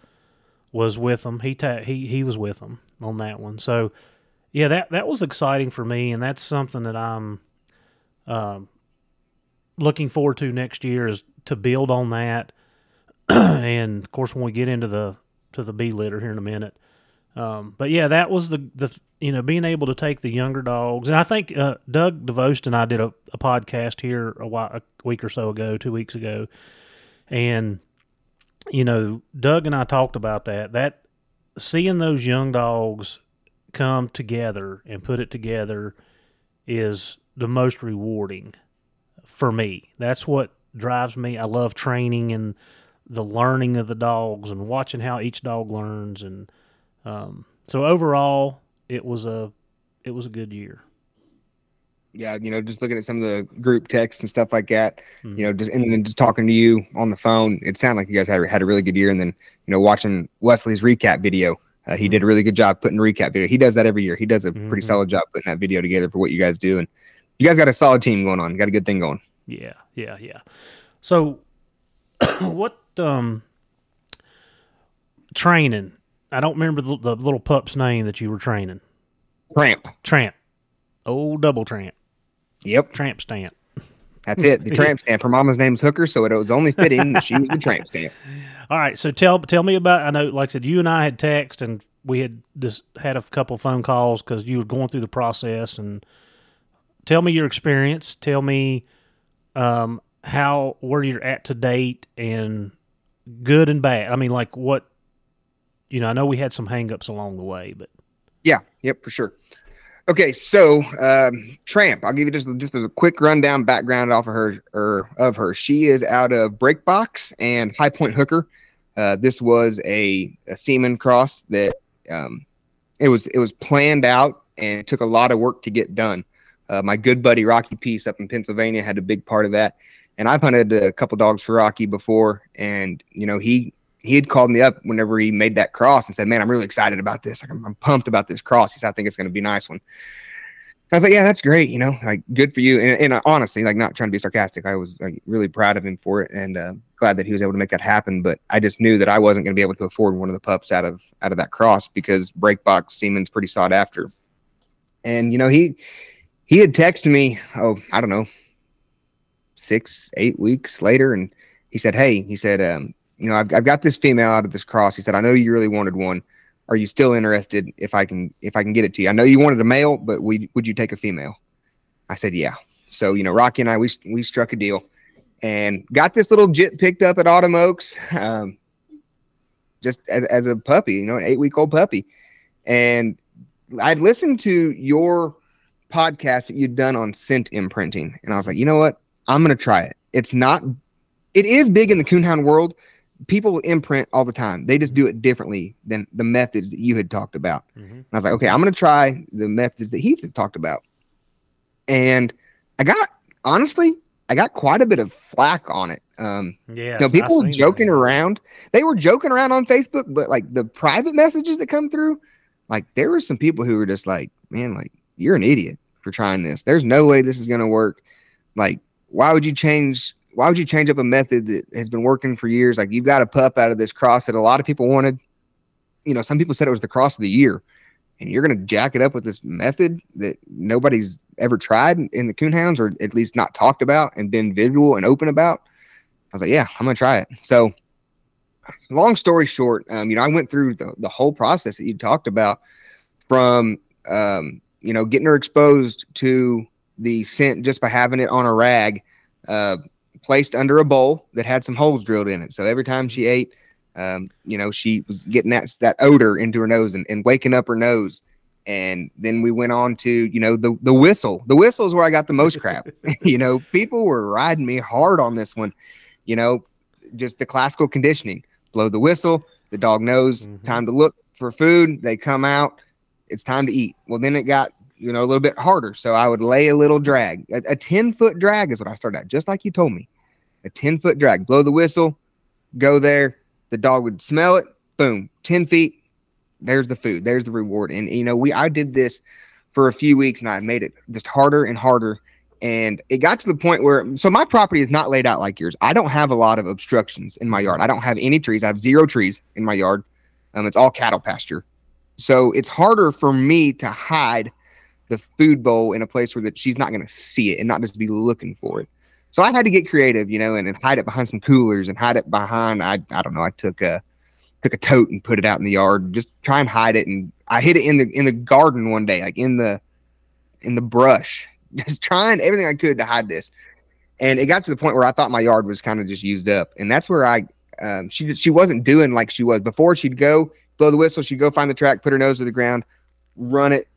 was with them. He ta- he he was with them on that one. So yeah, that that was exciting for me, and that's something that I'm um, looking forward to next year is to build on that. [clears throat] and of course, when we get into the to the B litter here in a minute, um, but yeah, that was the the you know being able to take the younger dogs, and I think uh, Doug DeVost and I did a, a podcast here a, while, a week or so ago, two weeks ago, and you know Doug and I talked about that that seeing those young dogs come together and put it together is the most rewarding for me. That's what drives me. I love training and the learning of the dogs and watching how each dog learns and um, so overall it was a it was a good year. Yeah, you know, just looking at some of the group texts and stuff like that, mm-hmm. you know, just and then just talking to you on the phone, it sounded like you guys had had a really good year. And then, you know, watching Wesley's recap video, uh, he mm-hmm. did a really good job putting recap video. He does that every year. He does a mm-hmm. pretty solid job putting that video together for what you guys do. And you guys got a solid team going on. You got a good thing going. Yeah, yeah, yeah. So, [clears throat] what um training? I don't remember the, the, little pup's name that you were training. Tramp. Tramp. Old double tramp. Yep. Tramp stamp. That's it. The [laughs] tramp stamp. Her mama's name's Hooker, so it was only fitting that she was the tramp stamp. [laughs] All right. So tell tell me about. I know, like I said, you and I had text, and we had just had a couple phone calls because you were going through the process. And tell me your experience. Tell me um, how where you're at to date and good and bad. I mean, like what you know. I know we had some hangups along the way, but yeah, yep, for sure. Okay, so um, Tramp, I'll give you just just a quick rundown background off of her or of her. She is out of Breakbox and High Point Hooker. Uh, this was a, a semen cross that um, it was it was planned out and took a lot of work to get done. Uh, my good buddy Rocky Peace up in Pennsylvania had a big part of that. And I've hunted a couple dogs for Rocky before, and you know he he had called me up whenever he made that cross and said, "Man, I'm really excited about this. Like, I'm, I'm pumped about this cross." He said, "I think it's going to be a nice one." I was like, "Yeah, that's great. You know, like good for you." And, and honestly, like not trying to be sarcastic, I was like really proud of him for it, and uh, glad that he was able to make that happen. But I just knew that I wasn't going to be able to afford one of the pups out of out of that cross because breakbox semen's pretty sought after. And you know, he he had texted me, oh, I don't know, six, eight weeks later, and he said, Hey, he said, um, you know, I've, I've got this female out of this cross. He said, I know you really wanted one. Are you still interested if I can if I can get it to you? I know you wanted a male, but we, would you take a female? I said, Yeah. So, you know, Rocky and I we we struck a deal and got this little jit picked up at Autumn Oaks. Um, just as, as a puppy, you know, an eight week old puppy. And I'd listened to your podcast that you'd done on scent imprinting. And I was like, you know what? I'm going to try it. It's not, it is big in the coonhound world. People imprint all the time. They just do it differently than the methods that you had talked about. Mm-hmm. And I was like, okay, I'm going to try the methods that Heath has talked about. And I got, honestly, I got quite a bit of flack on it Um, Yeah, you know, people were joking around. They were joking around on Facebook, but like the private messages that come through, like there were some people who were just like, man, like you're an idiot for trying this. There's no way this is going to work. Like, why would you change? Why would you change up a method that has been working for years? Like, you've got a pup out of this cross that a lot of people wanted. You know, some people said it was the cross of the year, and you're going to jack it up with this method that nobody's ever tried in the coonhounds, or at least not talked about and been visual and open about. I was like, yeah, I'm going to try it. So, long story short, um, you know, I went through the, the whole process that you talked about from um, you know, getting her exposed to the scent just by having it on a rag, uh, placed under a bowl that had some holes drilled in it. So every time she ate, um, you know, she was getting that that odor into her nose and, and waking up her nose. And then we went on to, you know, the the whistle. The whistle is where I got the most crap. [laughs] [laughs] you know, people were riding me hard on this one. You know, just the classical conditioning. Blow the whistle, the dog knows mm-hmm. time to look for food. They come out it's time to eat. Well, then it got, you know, a little bit harder. So I would lay a little drag. A, 10 foot drag is what I started at, just like you told me. A 10 foot drag, blow the whistle, go there. The dog would smell it. Boom, 10 feet. There's the food. There's the reward. And, you know, we, I did this for a few weeks and I made it just harder and harder. And it got to the point where, so my property is not laid out like yours. I don't have a lot of obstructions in my yard. I don't have any trees. I have zero trees in my yard. Um, it's all cattle pasture. So it's harder for me to hide the food bowl in a place where that she's not going to see it and not just be looking for it. So I had to get creative, you know, and, and hide it behind some coolers and hide it behind. I I don't know. I took a took a tote and put it out in the yard, just try and hide it. And I hid it in the in the garden one day, like in the in the brush, [laughs] just trying everything I could to hide this. And it got to the point where I thought my yard was kind of just used up, and that's where I um, she she wasn't doing like she was before. She'd go blow the whistle. She'd go find the track, put her nose to the ground, run it,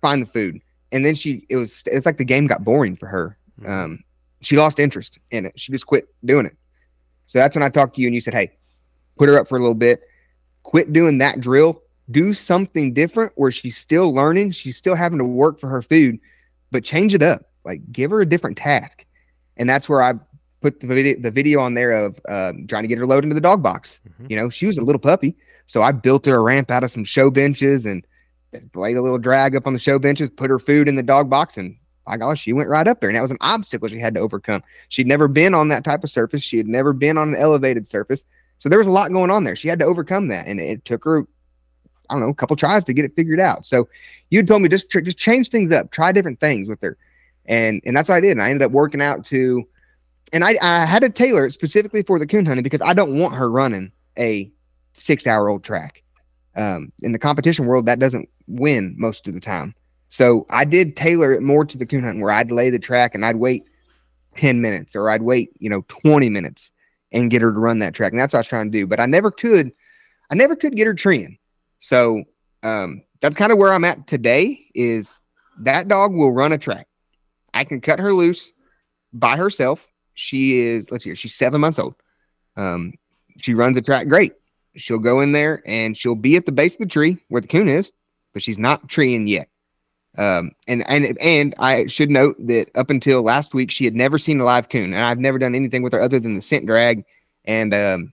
find the food. And then she, it was, it's like the game got boring for her. Mm-hmm. Um, she lost interest in it. She just quit doing it. So that's when I talked to you and you said, Hey, put her up for a little bit, quit doing that drill, do something different where she's still learning. She's still having to work for her food, but change it up. Like give her a different task. And that's where I put the video, the video on there of uh, trying to get her load into the dog box. Mm-hmm. You know, she was a little puppy. So I built her a ramp out of some show benches and laid a little drag up on the show benches, put her food in the dog box, and my gosh, she went right up there. And that was an obstacle she had to overcome. She'd never been on that type of surface. She had never been on an elevated surface. So there was a lot going on there. She had to overcome that. And it took her, I don't know, a couple tries to get it figured out. So you told me just, just change things up, try different things with her. And and that's what I did. And I ended up working out to, and I, I had to tailor it specifically for the coon hunting because I don't want her running a six hour old track. Um, in the competition world, that doesn't win most of the time. So I did tailor it more to the coon hunting where I'd lay the track and I'd wait 10 minutes or I'd wait, you know, 20 minutes and get her to run that track. And that's what I was trying to do. But I never could, I never could get her treeing. So um, that's kind of where I'm at today is that dog will run a track. I can cut her loose by herself. She is, let's see she's seven months old. Um, she runs the track great. She'll go in there and she'll be at the base of the tree where the coon is, but she's not treeing yet. Um, and and and I should note that up until last week, she had never seen a live coon, and I've never done anything with her other than the scent drag. And um,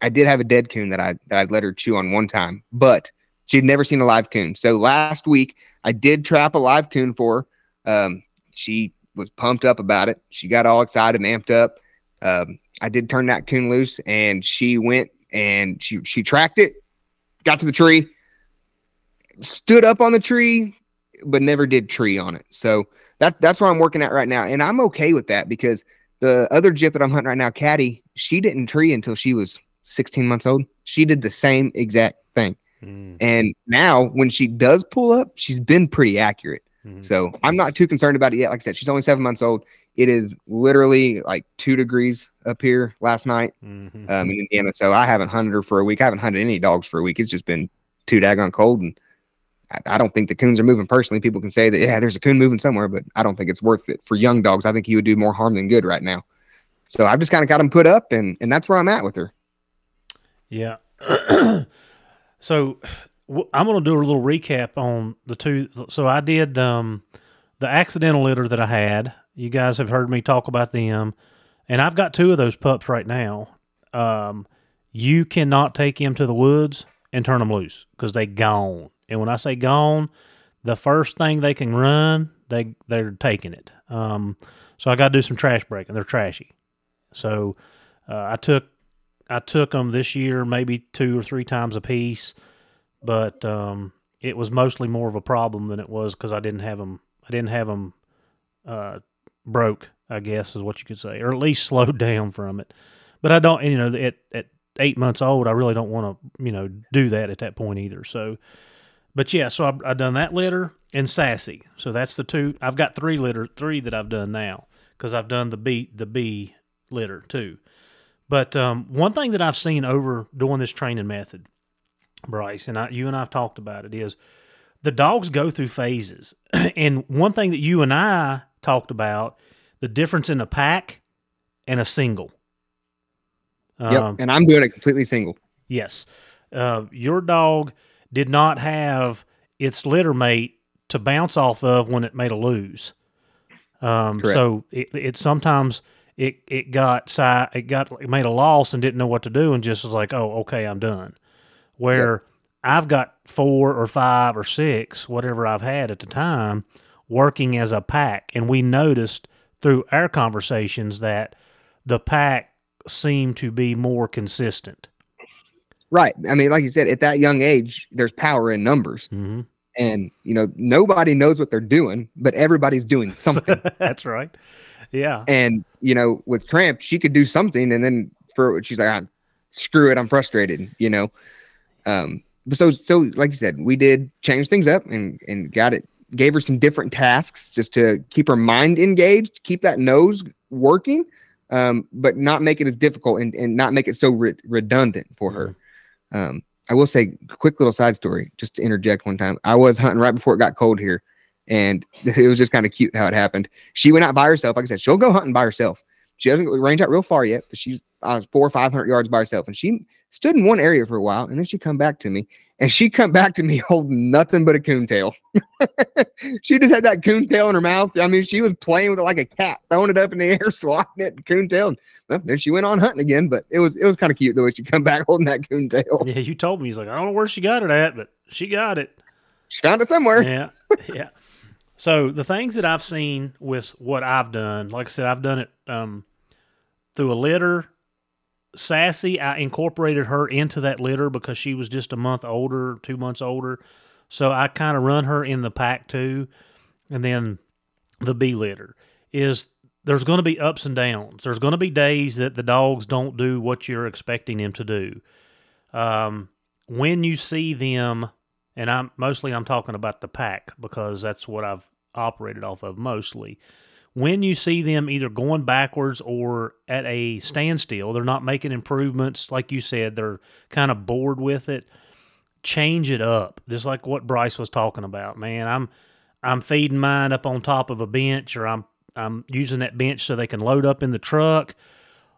I did have a dead coon that I that I'd let her chew on one time, but she had never seen a live coon. So last week, I did trap a live coon for her. Um, she was pumped up about it. She got all excited and amped up. Um, I did turn that coon loose, and she went and she she tracked it, got to the tree, stood up on the tree, but never did tree on it. So that that's where I'm working at right now, and I'm okay with that because the other jip that I'm hunting right now, Caddy, she didn't tree until she was 16 months old. She did the same exact thing. Mm. And now when she does pull up, she's been pretty accurate. Mm. So I'm not too concerned about it yet. Like I said, she's only seven months old. It is literally like two degrees up here last night mm-hmm. um, in Indiana. So I haven't hunted her for a week. I haven't hunted any dogs for a week. It's just been too daggone cold. And I, I, don't think the coons are moving personally. People can say that, yeah, there's a coon moving somewhere, but I don't think it's worth it for young dogs. I think he would do more harm than good right now. So I've just kind of got him put up, and, and that's where I'm at with her. Yeah. [clears throat] so I'm going to do a little recap on the two. So I did um, the accidental litter that I had. You guys have heard me talk about them and I've got two of those pups right now. Um, you cannot take them to the woods and turn them loose because they gone. And when I say gone, the first thing they can run, they they're taking it. Um, so I got to do some trash breaking. They're trashy. So uh, I took I took them this year maybe two or three times a piece, but um, it was mostly more of a problem than it was because I didn't have them. I didn't have them uh, broke. I guess is what you could say, or at least slowed [laughs] down from it. But I don't, you know, at at eight months old, I really don't want to, you know, do that at that point either. So, but yeah, so I've, I've done that litter and sassy. So that's the two. I've got three litter, three that I've done now because I've done the B the B litter too. But um, one thing that I've seen over doing this training method, Bryce, and I, you and I've talked about it, is the dogs go through phases. [clears throat] and one thing that you and I talked about, the difference in a pack and a single. Yep. Um, and I'm doing it completely single. Yes. Uh, your dog did not have its litter mate to bounce off of when it made a lose. Um, so it, it sometimes it it got it got it made a loss and didn't know what to do and just was like, oh, okay, I'm done. Where yep. I've got four or five or six, whatever I've had at the time, working as a pack, and we noticed through our conversations that the pack seemed to be more consistent. Right. I mean, like you said, at that young age, there's power in numbers. Mm-hmm. And, you know, nobody knows what they're doing, but everybody's doing [laughs] something. That's right. Yeah. And, you know, with Tramp, she could do something and then for she's like, ah, screw it, I'm frustrated, you know. Um, so so like you said, we did change things up and and got it, gave her some different tasks just to keep her mind engaged, keep that nose working, um, but not make it as difficult and, and not make it so re- redundant for her. Um, I will say, quick little side story, just to interject one time. I was hunting right before it got cold here, and [laughs] it was just kind of cute how it happened. She went out by herself. Like I said, she'll go hunting by herself. She doesn't range out real far yet, but she's uh, four or five hundred yards by herself, and she stood in one area for a while, and then she come back to me, and she come back to me [laughs] holding nothing but a coontail. [laughs] she just had that coontail in her mouth. I mean, she was playing with it like a cat, throwing it up in the [laughs] air, swatting it, coontail. And well, then she went on hunting again, but it was it was kind of cute the way she come back holding that coontail. Yeah, you told me he's like, I don't know where she got it at, but she got it. She found it somewhere. Yeah, yeah. So the things that I've seen with what I've done, like I said, I've done it um, through a litter Sassy, I incorporated her into that litter because she was just a month older, two months older. So I kind of run her in the pack too. And then the B litter is there's going to be ups and downs. There's going to be days that the dogs don't do what you're expecting them to do. Um, when you see them, and I'm mostly I'm talking about the pack because that's what I've operated off of mostly when you see them either going backwards or at a standstill, they're not making improvements. Like you said, they're kind of bored with it. Change it up, just like what Bryce was talking about. Man, I'm I'm feeding mine up on top of a bench, or I'm I'm using that bench so they can load up in the truck,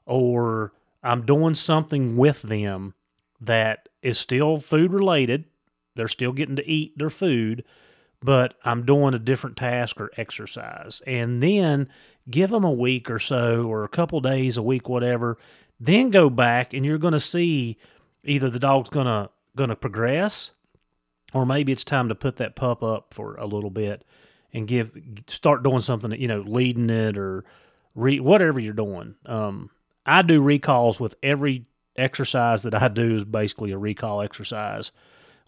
or I'm doing something with them that is still food related. They're still getting to eat their food, but I'm doing a different task or exercise. And then give them a week or so, or a couple days, a week, whatever. Then go back, and you're going to see either the dog's going to going to progress, or maybe it's time to put that pup up for a little bit and give start doing something that you know leading it or re, whatever you're doing. Um, I do recalls with every exercise that I do is basically a recall exercise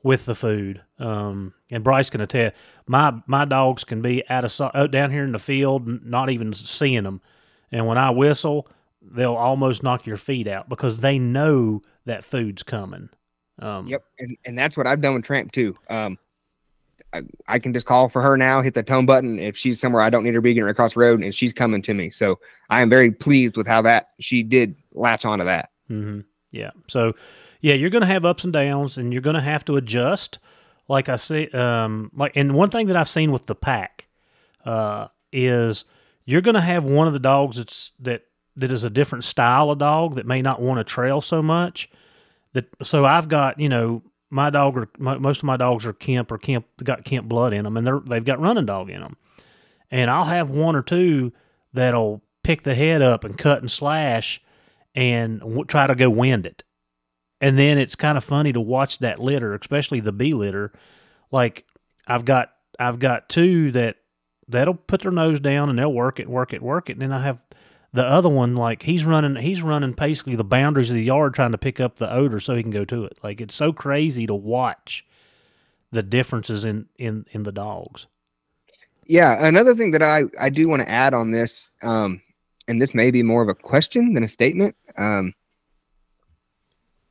with the food. Um, and Bryce can attest, my my dogs can be out of out down here in the field, not even seeing them, and when I whistle, they'll almost knock your feet out because they know that food's coming. Um, yep, and and that's what I've done with Tramp too. Um, I, I, can just call for her now, hit the tone button. If she's somewhere I don't need her be getting across the road, and she's coming to me. So I am very pleased with how that she did latch onto that. Mm-hmm. Yeah. So yeah, you're going to have ups and downs, and you're going to have to adjust. Like I say, um, like, and one thing that I've seen with the pack uh, is you're going to have one of the dogs that's that that is a different style of dog that may not want to trail so much. That so I've got you know my dog or my, most of my dogs are Kemp or Kemp got Kemp blood in them, and they're they've got running dog in them, and I'll have one or two that'll pick the head up and cut and slash and w- try to go wind it. And then it's kind of funny to watch that litter, especially the B litter. Like I've got I've got two that that'll put their nose down and they'll work it, work it, work it. And then I have the other one like he's running he's running basically the boundaries of the yard trying to pick up the odor so he can go to it. Like it's so crazy to watch the differences in in in the dogs. Yeah, another thing that I I do want to add on this, um, and this may be more of a question than a statement. Um,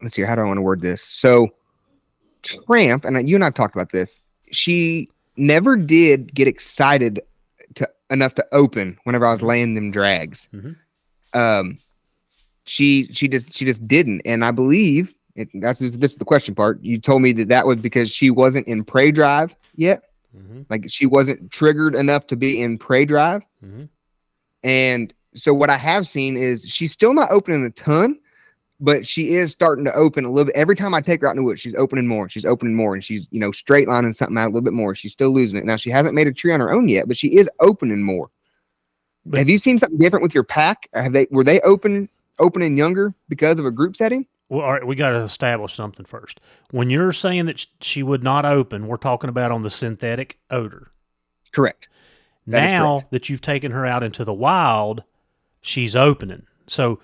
let's see, how do I want to word this? So, Tramp, and you and I've talked about this. She never did get excited to enough to open whenever I was laying them drags. Mhm. Um, she she just she just didn't, and I believe it, that's just, this is the question part. You told me that that was because she wasn't in prey drive yet. Mm-hmm. Like she wasn't triggered enough to be in prey drive. Mhm. And so what I have seen is she's still not opening a ton, but she is starting to open a little bit. Every time I take her out in the woods, she's opening more. She's opening more, and she's you know straight lining something out a little bit more. She's still losing it. Now she hasn't made a tree on her own yet, but she is opening more. But- have you seen something different with your pack? Have they were they open opening younger because of a group setting? Well, all right, we got to establish something first. When you're saying that she would not open, we're talking about on the synthetic odor. Correct. That now correct. that you've taken her out into the wild, she's opening. So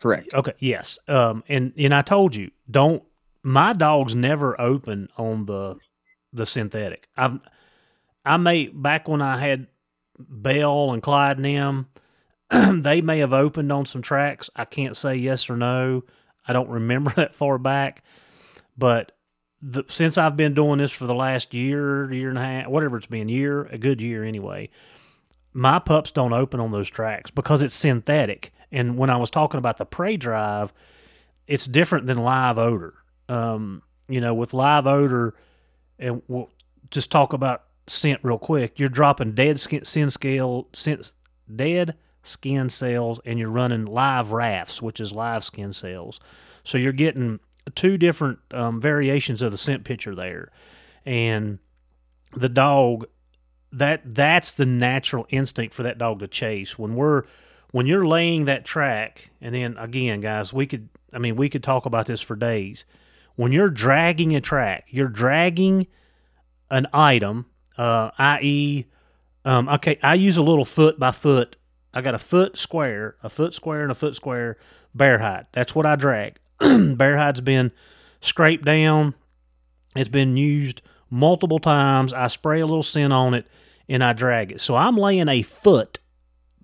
Correct. Okay, yes. Um, and and I told you, don't. My dogs never open on the the synthetic. I I may back when I had Bell and Clyde and them, [clears throat] they may have opened on some tracks. I can't say yes or no. I don't remember [laughs] that far back, but the, since I've been doing this for the last year, year and a half, whatever it's been, year, a good year anyway, my pups don't open on those tracks because it's synthetic. And when I was talking about the prey drive, it's different than live odor. Um, you know, with live odor, and we'll just talk about scent real quick. You're dropping dead skin, skin scale, skin, dead skin cells, and you're running live rafts, which is live skin cells. So you're getting two different um, variations of the scent picture there, and the dog that that's the natural instinct for that dog to chase. When we're when you're laying that track and then again guys we could i mean we could talk about this for days. When you're dragging a track you're dragging an item uh, i.e um, okay i use a little foot by foot. I got a foot square a foot square and a foot square bear hide. That's what i drag. [clears throat] Bear hide's been scraped down. It's been used multiple times. I spray a little scent on it and I drag it. So I'm laying a foot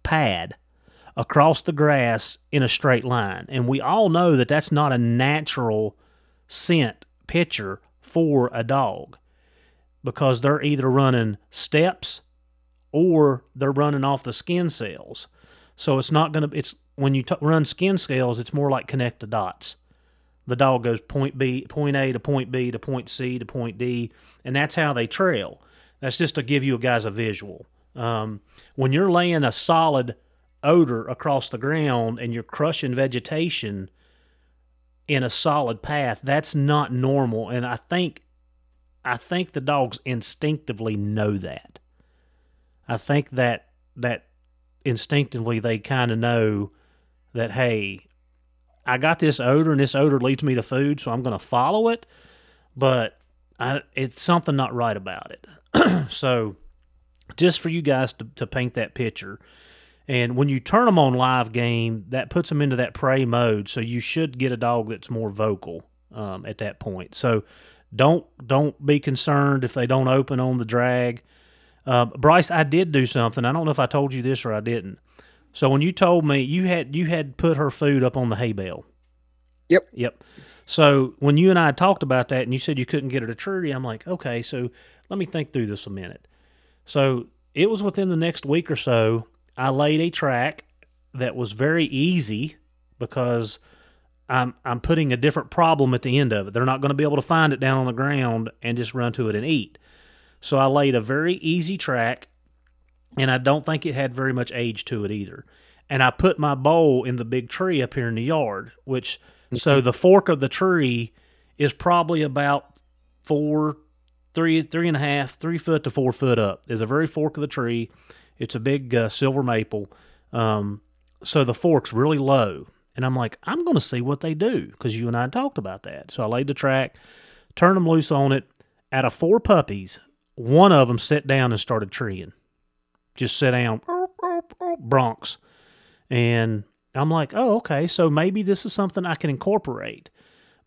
pad across the grass in a straight line. And we all know that that's not a natural scent picture for a dog because they're either running steps or they're running off the skin cells. So it's not going to, it's when you t- run skin scales, it's more like connect the dots the dog goes point B, point A to point B to point C to point D, and that's how they trail. That's just to give you guys a visual. Um, when you're laying a solid odor across the ground and you're crushing vegetation in a solid path, that's not normal. And I think, I think the dogs instinctively know that. I think that that instinctively they kind of know that hey, I got this odor and this odor leads me to food, so I'm going to follow it, but I, it's something not right about it. [clears throat] so, just for you guys to, to paint that picture, and when you turn them on live game, that puts them into that prey mode. So you should get a dog that's more vocal um, at that point. So don't don't be concerned if they don't open on the drag. Uh, Bryce, I did do something. I don't know if I told you this or I didn't. So when you told me you had you had put her food up on the hay bale. Yep. Yep. So when you and I talked about that and you said you couldn't get her to tree, I'm like, okay, so let me think through this a minute. So it was within the next week or so, I laid a track that was very easy because I'm I'm putting a different problem at the end of it. They're not going to be able to find it down on the ground and just run to it and eat. So I laid a very easy track and I don't think it had very much age to it either. And I put my bowl in the big tree up here in the yard, which so the fork of the tree is probably about four, three, three and a half, three foot to four foot up. There's a very fork of the tree. It's a big uh, silver maple, um, so the fork's really low. And I'm like, I'm going to see what they do because you and I talked about that. So I laid the track, turned them loose on it. Out of four puppies, one of them sat down and started treeing. Just sit down, Bronx. And I'm like, oh, okay, so maybe this is something I can incorporate.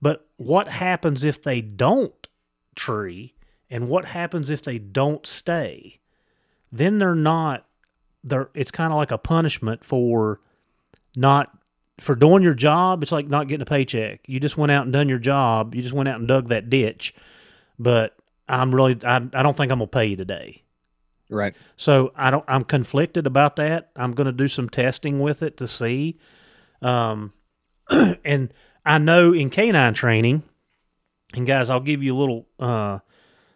But what happens if they don't tree? And what happens if they don't stay? Then they're not, they're, it's kind of like a punishment for not for doing your job, it's like not getting a paycheck. You just went out and done your job. You just went out and dug that ditch, but I'm really I, I don't think I'm gonna pay you today. Right. So I don't I'm conflicted about that. I'm gonna do some testing with it to see. Um, [clears throat] and I know in canine training, and guys, I'll give you a little. Uh,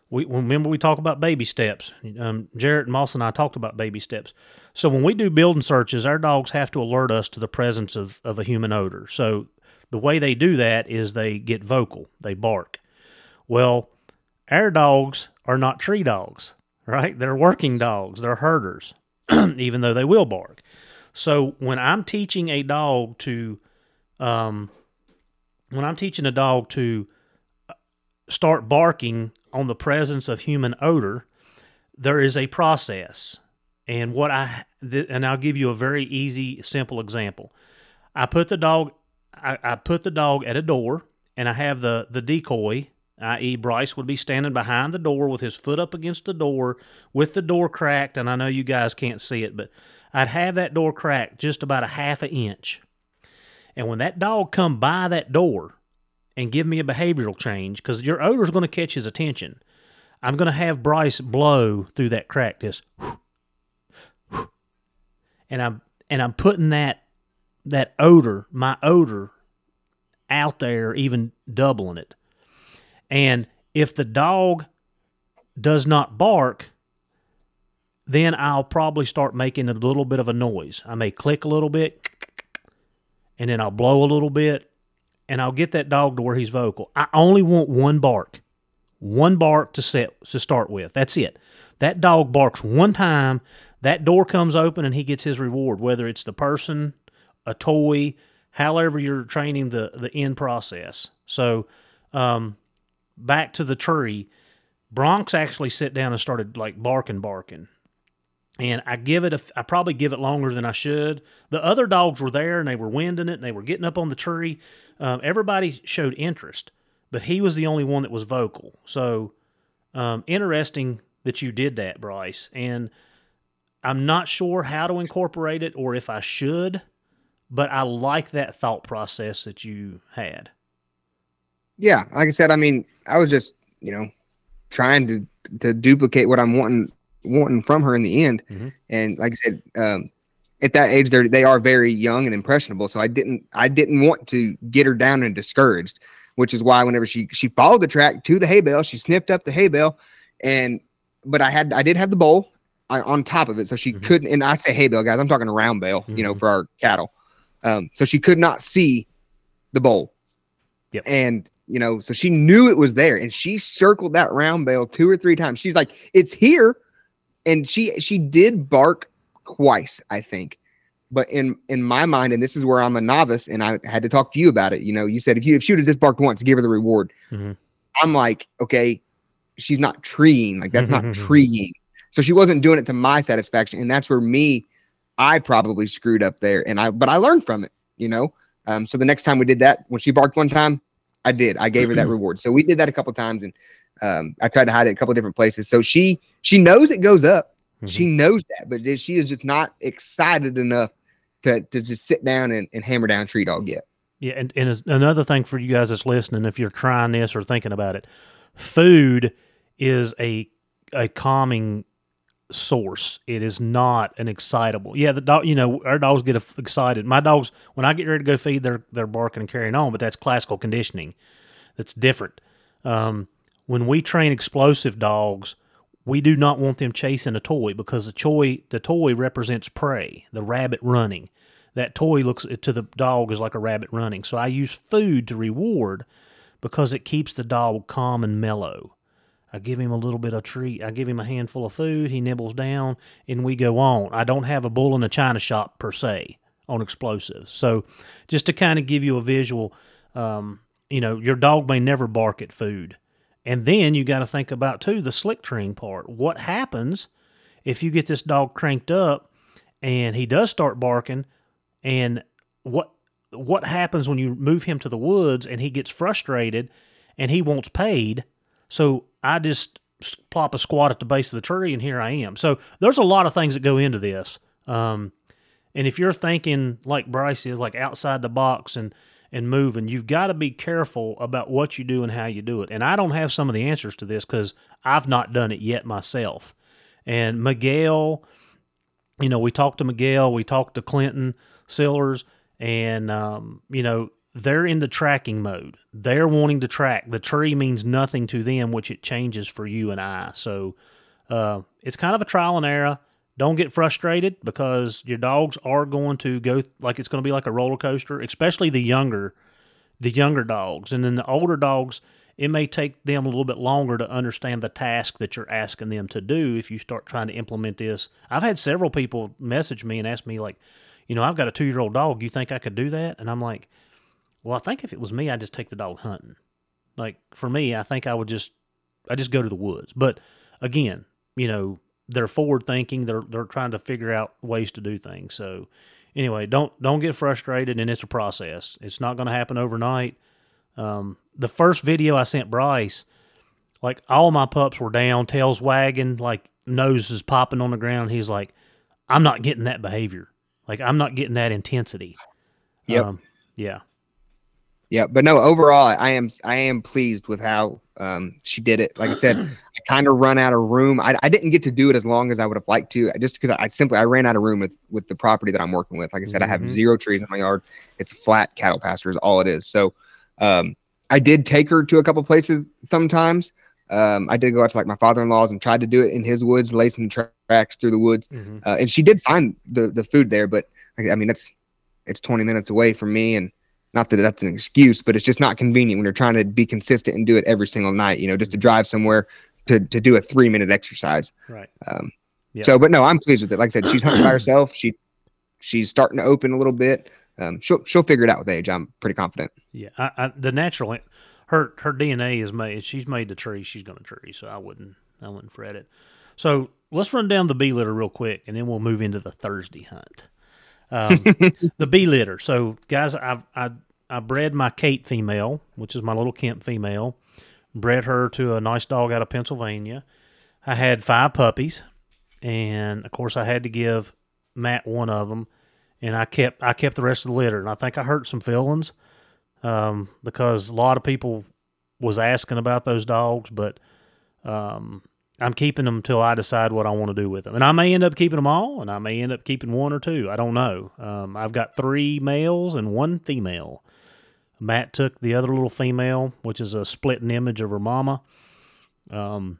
we remember we talk about baby steps. Um, Jarrett and Moss and I talked about baby steps. So when we do building searches, our dogs have to alert us to the presence of, of a human odor. So the way they do that is they get vocal, they bark. Well, our dogs are not tree dogs, right? They're working dogs, they're herders, [clears throat] even though they will bark. So when I'm teaching a dog to, um, when I'm teaching a dog to uh, start barking on the presence of human odor, there is a process. And what I th- and I'll give you a very easy, simple example. I put the dog, I, I put the dog at a door, and I have the the decoy, i.e., Bryce would be standing behind the door with his foot up against the door, with the door cracked. And I know you guys can't see it, but I'd have that door cracked just about a half an inch. And when that dog come by that door, and give me a behavioral change because your odor is going to catch his attention. I'm going to have Bryce blow through that crack, just, and I'm and I'm putting that that odor, my odor, out there, even doubling it. And if the dog does not bark, then I'll probably start making a little bit of a noise. I may click a little bit, and then I'll blow a little bit, and I'll get that dog to where he's vocal. I only want one bark, one bark to set to start with. That's it. That dog barks one time. That door comes open and he gets his reward, whether it's the person, a toy, however you're training the the end process. So, um, back to the tree. Bronx actually sat down and started like barking, barking and I give it a, I probably give it longer than I should. The other dogs were there and they were winding it and they were getting up on the tree. Um, everybody showed interest, but he was the only one that was vocal. So um, interesting that you did that, Bryce. And I'm not sure how to incorporate it or if I should, but I like that thought process that you had. Yeah, like I said, I mean, I was just you know trying to to duplicate what I'm wanting wanting from her in the end. Mm-hmm. And like I said, um, at that age, they they are very young and impressionable. So I didn't I didn't want to get her down and discouraged, which is why whenever she she followed the track to the hay bale, she sniffed up the hay bale, and but I had I did have the bowl on top of it, so she mm-hmm. couldn't. And I say hay bale, guys, I'm talking a round bale, mm-hmm. you know, mm-hmm. for our cattle. Um, so she could not see the bowl. Yep. And you know, so she knew it was there, and she circled that round bale two or three times. She's like, "It's here." and she she did bark twice, I think. But in in my mind, and this is where I'm a novice, and I had to talk to you about it. You know, you said if you if she would have just barked once, give her the reward. Mm-hmm. I'm like, okay, she's not treeing, like that's not [laughs] treeing. So she wasn't doing it to my satisfaction, and that's where me, I probably screwed up there. And I, but I learned from it, you know. Um, so the next time we did that, when she barked one time, I did. I gave her that [clears throat] reward. So we did that a couple times, and um, I tried to hide it a couple different places. So she she knows it goes up. Mm-hmm. She knows that, but she is just not excited enough to to just sit down and, and hammer down tree dog yet. Yeah, and, and another thing for you guys that's listening, if you're trying this or thinking about it, food is a a calming source. It is not an excitable. Yeah, the dog. You know, our dogs get excited. My dogs, when I get ready to go feed, they're they're barking and carrying on. But that's classical conditioning. That's different. Um, when we train explosive dogs, we do not want them chasing a toy because the toy the toy represents prey, the rabbit running. That toy looks to the dog is like a rabbit running. So I use food to reward because it keeps the dog calm and mellow. I give him a little bit of treat. I give him a handful of food. He nibbles down, and we go on. I don't have a bull in a china shop per se on explosives. So, just to kind of give you a visual, um, you know, your dog may never bark at food. And then you got to think about too the slick treeing part. What happens if you get this dog cranked up and he does start barking and what what happens when you move him to the woods and he gets frustrated and he wants paid? So I just plop a squat at the base of the tree and here I am. So there's a lot of things that go into this. Um, and if you're thinking like Bryce is, like outside the box and and moving, you've got to be careful about what you do and how you do it. And I don't have some of the answers to this because I've not done it yet myself. And Miguel, you know, we talked to Miguel, we talked to Clinton Sillers, and um, you know, they're in the tracking mode. They're wanting to track. The tree means nothing to them, which it changes for you and I. So uh, it's kind of a trial and error. Don't get frustrated because your dogs are going to go like it's going to be like a roller coaster, especially the younger, the younger dogs, and then the older dogs. It may take them a little bit longer to understand the task that you're asking them to do if you start trying to implement this. I've had several people message me and ask me like, you know, I've got a two year old dog. You think I could do that? And I'm like, well, I think if it was me, I'd just take the dog hunting. Like for me, I think I would just, I just go to the woods. But again, you know, they're forward thinking. They're they're trying to figure out ways to do things. So anyway, don't don't get frustrated, and it's a process. It's not going to happen overnight. Um, the first video I sent Bryce, like all my pups were down, tails wagging, like noses popping on the ground. He's like, I'm not getting that behavior. Like I'm not getting that intensity. Yep. Um, yeah. Yeah, but no, overall, I am I am pleased with how um, she did it. Like I said, [clears throat] I kind of run out of room. I, I didn't get to do it as long as I would have liked to. I just because I simply I ran out of room with with the property that I'm working with. Like I said, mm-hmm. I have Mhm. zero trees in my yard. It's flat cattle pasture is all it is. So um, I did take her to a couple places sometimes. Um, I did go out to like my father-in-law's and tried to do it in his woods, lacing tra- tracks through the woods, Mhm. uh, and she did find the the food there. But I I mean, that's it's 20 minutes away from me, and not that that's an excuse, but it's just not convenient when you're trying to be consistent and do it every single night. You know, just to drive somewhere to to do a three minute exercise. Right. Um, Yeah. So, but no, I'm pleased with it. Like I said, she's hunting by herself. She she's starting to open a little bit. Um, she'll she'll figure it out with age. I'm pretty confident. Yeah, I, I, the natural her her DNA is made. She's made the tree. She's going to tree. So I wouldn't I wouldn't fret it. So let's run down the bee litter real quick, and then we'll move into the Thursday hunt. Um, [laughs] the bee litter. So guys, I I I bred my Kate female, which is my little Kemp female. Bred her to a nice dog out of Pennsylvania. I had five puppies, and of course I had to give Matt one of them, and I kept I kept the rest of the litter, and I think I hurt some feelings um, because a lot of people was asking about those dogs, but um, I'm keeping them till I decide what I want to do with them, and I may end up keeping them all, and I may end up keeping one or two. I don't know. Um, I've got three males and one female. Matt took the other little female, which is a splitting image of her mama. Um,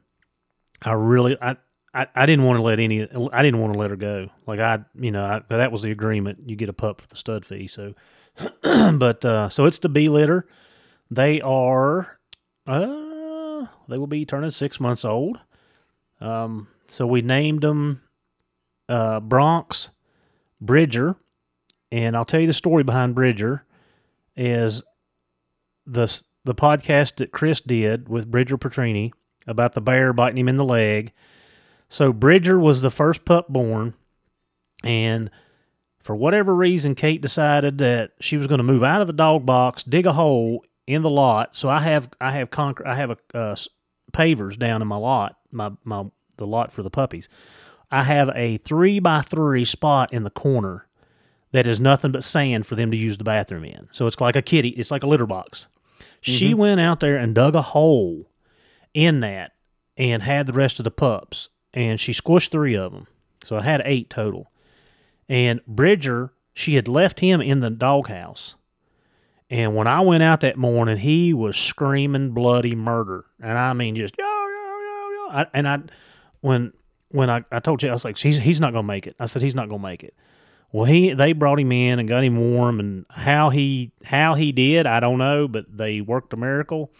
I really, I, I, I didn't want to let any, I didn't want to let her go. Like I, you know, I, that was the agreement. You get a pup for the stud fee. So, [clears throat] but uh, so it's the bee litter. They are, uh, they will be turning six months old. Um, so we named them uh, Bronx, Bridger, and I'll tell you the story behind Bridger. Is the the podcast that Chris did with Bridger Petrini about the bear biting him in the leg. So Bridger was the first pup born, and for whatever reason, Kate decided that she was going to move out of the dog box, dig a hole in the lot. So I have I have concrete I have a uh, pavers down in my lot, my my the lot for the puppies. I have a three by three spot in the corner that is nothing but sand for them to use the bathroom in. So it's like a kitty, it's like a litter box. She mm-hmm. went out there and dug a hole in that and had the rest of the pups, and she squished three of them. So I had eight total. And Bridger, she had left him in the doghouse. And when I went out that morning, he was screaming bloody murder, and I mean just. I, and I, when when I, I told you, I was like, he's he's not gonna make it. I said he's not gonna make it. Well, he they brought him in and got him warm, and how he how he did, I don't know, but they worked a miracle.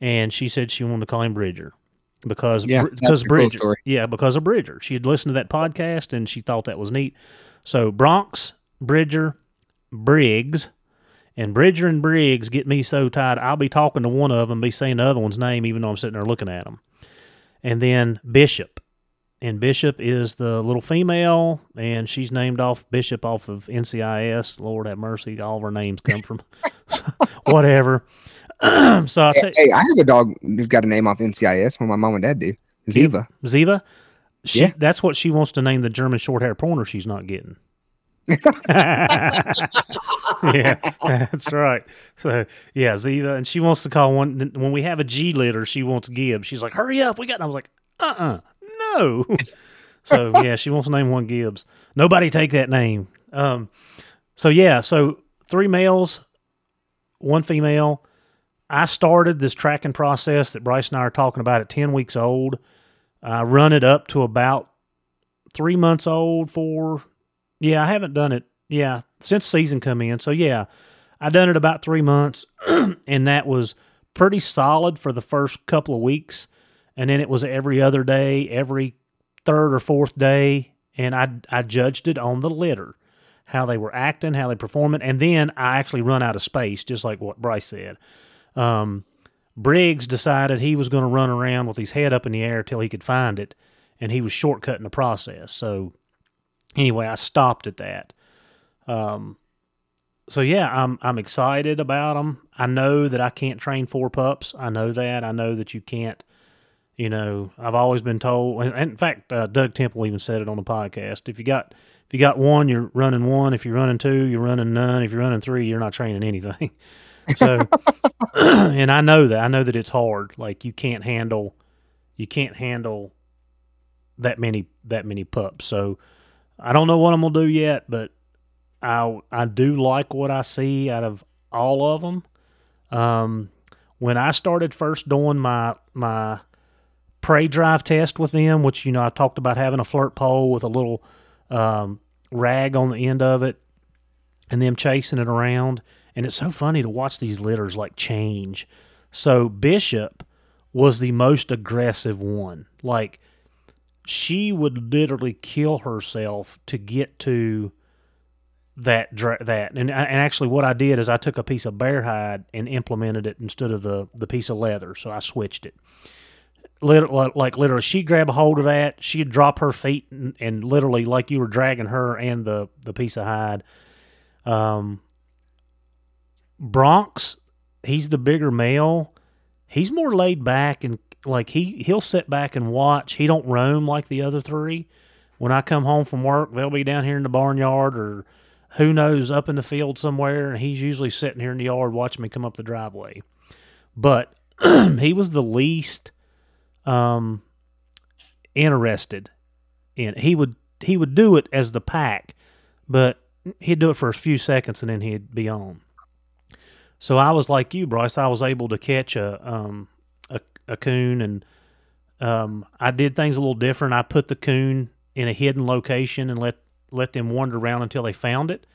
And she said she wanted to call him Bridger because Yeah, because a cool Bridger, yeah, because of Bridger. She had listened to that podcast and she thought that was neat. So Bronx, Bridger, Briggs. And Bridger and Briggs get me so tired. I'll be talking to one of them, be saying the other one's name, even though I'm sitting there looking at them. And then Bishop. And Bishop is the little female, and she's named off Bishop off of NCIS. Lord have mercy, all of her names come from [laughs] whatever. [clears throat] so I Hey, hey, I have a dog who's got a name off NCIS. Well, my mom and dad do. Ziva. Ziva. She, Yeah. That's what she wants to name the German short hair pointer she's not getting. Yeah, that's right. So yeah, Ziva, and she wants to call one when we have a G litter. She wants Gibbs. She's like, "Hurry up, we got." And I was like, "Uh, uh no." [laughs] so yeah, she wants to name one Gibbs. Nobody take that name. Um, so yeah, so three males, one female. I started this tracking process that Bryce and I are talking about at ten weeks old. I run it up to about three months old. Four, yeah, I haven't done it. Yeah, since season come in. So yeah, I done it about three months, [clears throat] and that was pretty solid for the first couple of weeks, and then it was every other day, every third or fourth day, and I I judged it on the litter, how they were acting, how they performing, and then I actually run out of space, just like what Bryce said. Um, Briggs decided he was going to run around with his head up in the air till he could find it, and he was shortcutting the process. So anyway, I stopped at that. Um, so yeah, I'm I'm excited about them. I know that I can't train four pups. I know that. I know that you can't. You know, I've always been told. And in fact, uh, Doug Temple even said it on the podcast. If you got if you got one, you're running one. If you're running two, you're running none. If you're running three, you're not training anything. [laughs] So, [clears throat] and I know that. I know that it's hard. Like you can't handle, you can't handle that many that many pups. So, I don't know what I'm gonna do yet, but I I do like what I see out of all of them. Um, when I started first doing my my prey drive test with them, which you know I talked about having a flirt pole with a little um, rag on the end of it, and them chasing it around. And it's so funny to watch these litters like change. So Bishop was the most aggressive one. Like she would literally kill herself to get to that that. And, and actually what I did is I took a piece of bear hide and implemented it instead of the the piece of leather. So I switched it. Literally, like literally she'd grab a hold of that. She'd drop her feet and, and literally like you were dragging her and the the piece of hide. Um Bronx he's the bigger male. He's more laid back and like he he'll sit back and watch. He don't roam like the other three. When I come home from work they'll be down here in the barnyard or who knows up in the field somewhere and he's usually sitting here in the yard watching me come up the driveway. But [clears throat] he was the least um interested in he would he would do it as the pack but he'd do it for a few seconds and then he'd be on. So I was like you Bryce I was able to catch a um a, coon and um I did things a little different I put the coon in a hidden location and let let them wander around until they found it.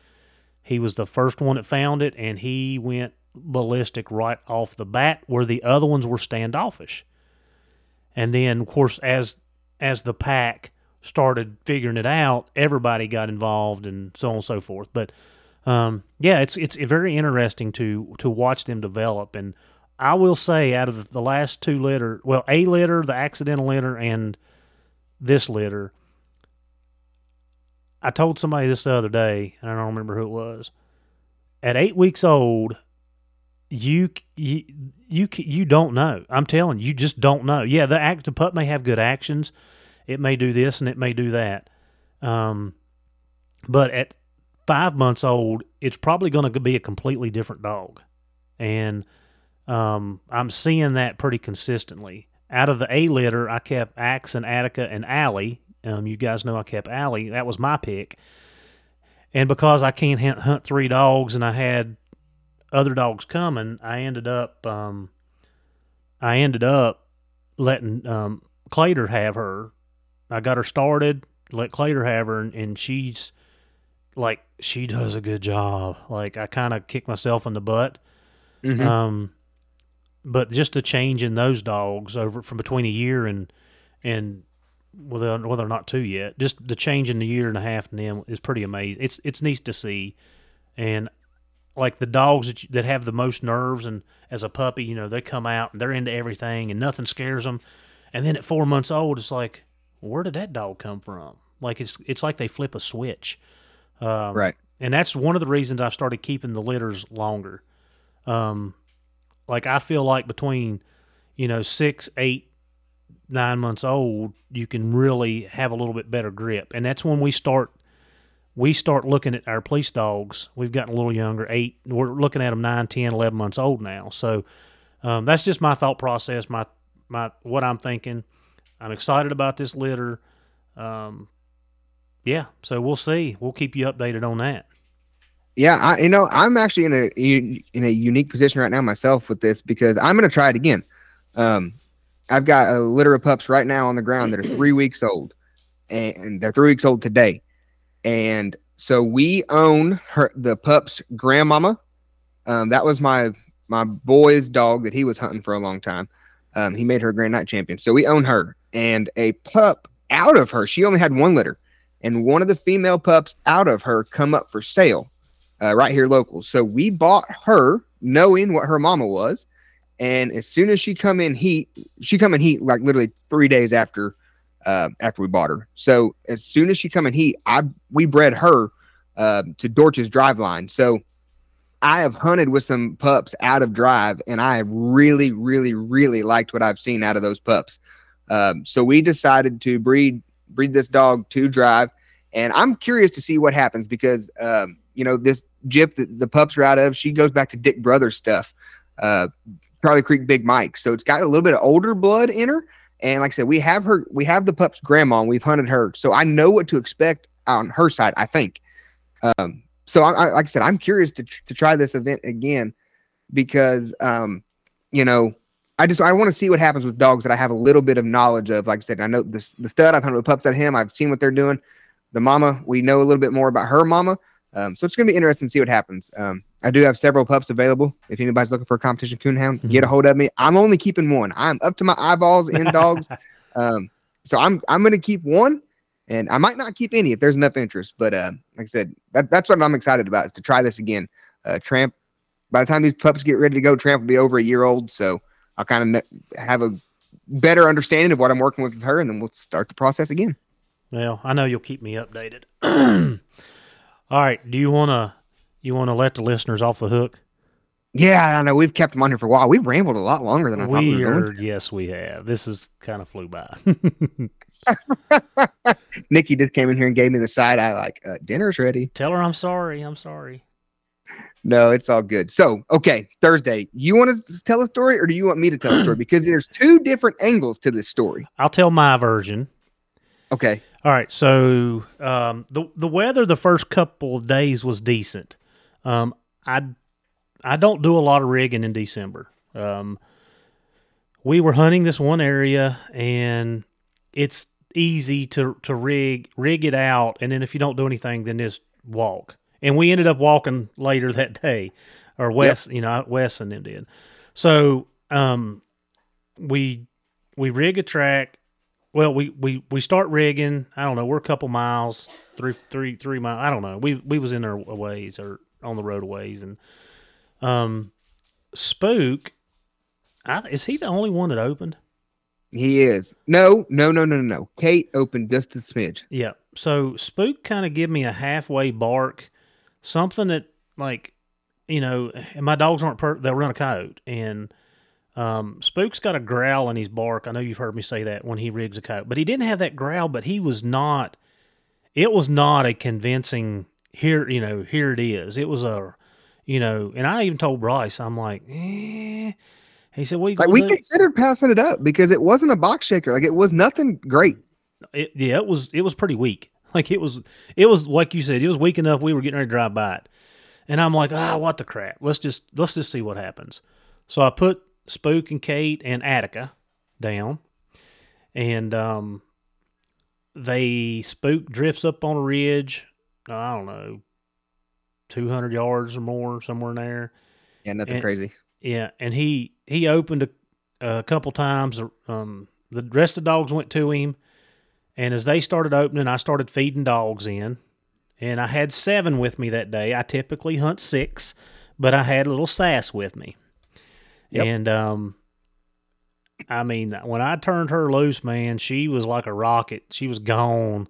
He was the first one that found it, and he went ballistic right off the bat, where the other ones were standoffish. And then, of course, as as the pack started figuring it out, everybody got involved, and so on and so forth. But um, yeah, it's it's very interesting to to watch them develop. And I will say, out of the last two litter, well, a litter, the accidental litter, and this litter, I told somebody this the other day, and I don't remember who it was. At eight weeks old, you you you you don't know. I'm telling you, you just don't know. Yeah, the act the pup may have good actions. It may do this and it may do that. Um, but at five months old, it's probably going to be a completely different dog, and um, I'm seeing that pretty consistently. Out of the A litter, I kept Axe and Attica and Allie. Um, you guys know I kept Allie. That was my pick. And because I can't hunt, three dogs and I had other dogs coming, I ended up um, I ended up letting um, Clater have her. I got her started, let Clater have her, and, and she's like she does a good job. Like I kind of kick myself in the butt. Mhm. Um, but just the change in those dogs over from between a year and and whether whether or not two yet, just the change in the year and a half them is pretty amazing. It's it's neat to see, and like the dogs that, you, that have the most nerves and as a puppy, you know, they come out and they're into everything and nothing scares them. And then at four months old, it's like, where did that dog come from? Like it's it's like they flip a switch, um, Right. And that's one of the reasons I've started keeping the litters longer. Um, like I feel like between, you know, six, eight, nine months old, you can really have a little bit better grip, and that's when we start. We start looking at our police dogs. We've gotten a little younger, eight. We're looking at them nine, ten, eleven months old now. So um, that's just my thought process, my my what I'm thinking. I'm excited about this litter. Um, yeah, so we'll see. We'll keep you updated on that. Yeah, I, you know, I'm actually in a in a unique position right now myself with this because I'm going to try it again. Um, I've got a litter of pups right now on the ground that are three [clears throat] weeks old, and they're three weeks old today. And so we own her the pups' grandmama. Um, that was my my boy's dog that he was hunting for a long time. Um, he made her a Grand Nite champion, so we own her. And a pup out of her, she only had one litter, and one of the female pups out of her come up for sale uh, right here local. So we bought her knowing what her mama was. And as soon as she come in heat, she come in heat like literally three days after uh, after we bought her. So as soon as she come in heat, I we bred her uh, to Dorch's drive line. So I have hunted with some pups out of drive, and I have really, really, really liked what I've seen out of those pups. Um, so we decided to breed breed this dog to drive, and I'm curious to see what happens because um, you know this Jip that the pups are out of, she goes back to Dick Brothers stuff, uh, Charlie Creek Big Mike. So it's got a little bit of older blood in her, and like I said, we have her, we have the pups grandma, and we've hunted her, so I know what to expect on her side. I think. Um, so I, I, like I said, I'm curious to to try this event again because um, you know I just I want to see what happens with dogs that I have a little bit of knowledge of. Like I said, I know this the stud. I've hunted with pups at him. I've seen what they're doing. The mama, we know a little bit more about her mama. Um, so it's gonna be interesting to see what happens. Um, I do have several pups available. If anybody's looking for a competition coonhound, Mhm. get a hold of me. I'm only keeping one. I'm up to my eyeballs in dogs. [laughs] um, so I'm I'm gonna keep one, and I might not keep any if there's enough interest. But uh, like I said, that, that's what I'm excited about is to try this again. Uh, Tramp. By the time these pups get ready to go, Tramp will be over a year old. So I'll kind of have a better understanding of what I'm working with with her, and then we'll start the process again. Well, I know you'll keep me updated. [clears throat] All right. Do you wanna you wanna let the listeners off the hook? Yeah, I know we've kept them on here for a while. We've rambled a lot longer than I thought we we were are. Yes, we have. This is kind of flew by. [laughs] Nikki just came in here and gave me the side eye, like uh, dinner's ready. Tell her I'm sorry. I'm sorry. No, it's all good. So, okay, Thursday. You want to tell a story, or do you want me to tell a story? [clears throat] Because there's two different angles to this story. I'll tell my version. Okay. All right, so um, the the weather the first couple of days was decent. Um, I I don't do a lot of rigging in December. Um, we were hunting this one area, and it's easy to to rig rig it out, and then if you don't do anything, then just walk. And we ended up walking later that day, or Wes, you know, Wes and them did. So um, we we rig a track well, we, we, we start rigging. I don't know. We're a couple miles, three three three miles. I don't know. We we was in our ways or on the road ways, and um, Spook. I, is he the only one that opened? He is. No, no, no, no, no, no. Kate opened just a smidge. Yeah. So Spook kind of give me a halfway bark, something that like, you know, my dogs aren't per- they'll run a coyote and. Um, Spook's got a growl in his bark. I know you've heard me say that when he rigs a coyote, but he didn't have that growl. But he was not. It was not a convincing. Here, you know, here it is. It was a, you know, and I even told Bryce, I'm like, eh. He said, "We Like we considered passing it up because it wasn't a box shaker. Like it was nothing great. it, yeah, it was it was pretty weak. [laughs] Like it was it was like you said, it was weak enough. We were getting ready to drive by it, and I'm like, ah, what the crap? Let's just let's just see what happens. So I put Spook and Kate and Attica down, and um, they Spook drifts up on a ridge. I don't know, two hundred yards or more, somewhere in there. Yeah, nothing And- crazy. Yeah, and he he opened a, a couple times. Um, the rest of the dogs went to him, and as they started opening, I started feeding dogs in, and I had seven with me that day. I typically hunt six, but I had a little sass with me. Yep. And um, I mean, when I turned her loose, man, she was like a rocket. She was gone.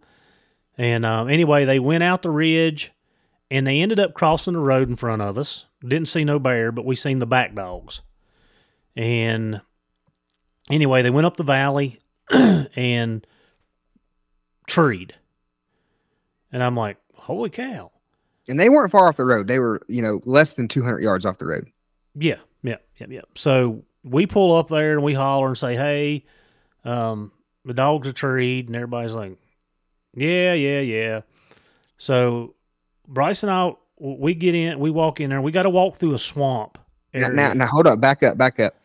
And um, anyway, they went out the ridge, and they ended up crossing the road in front of us. Didn't see no bear, but we seen the back dogs. And anyway, they went up the valley [clears throat] and treed. And I'm like, holy cow. And they weren't far off the road. They were, you know, less than 200 yards off the road. Yeah, yeah, yeah, yeah. So we pull up there and we holler and say, "Hey, um, the dogs are treed," and everybody's like, "Yeah, yeah, yeah." So Bryce and I, we get in, we walk in there. We got to walk through a swamp. Now, now, now, hold up, back up, back up.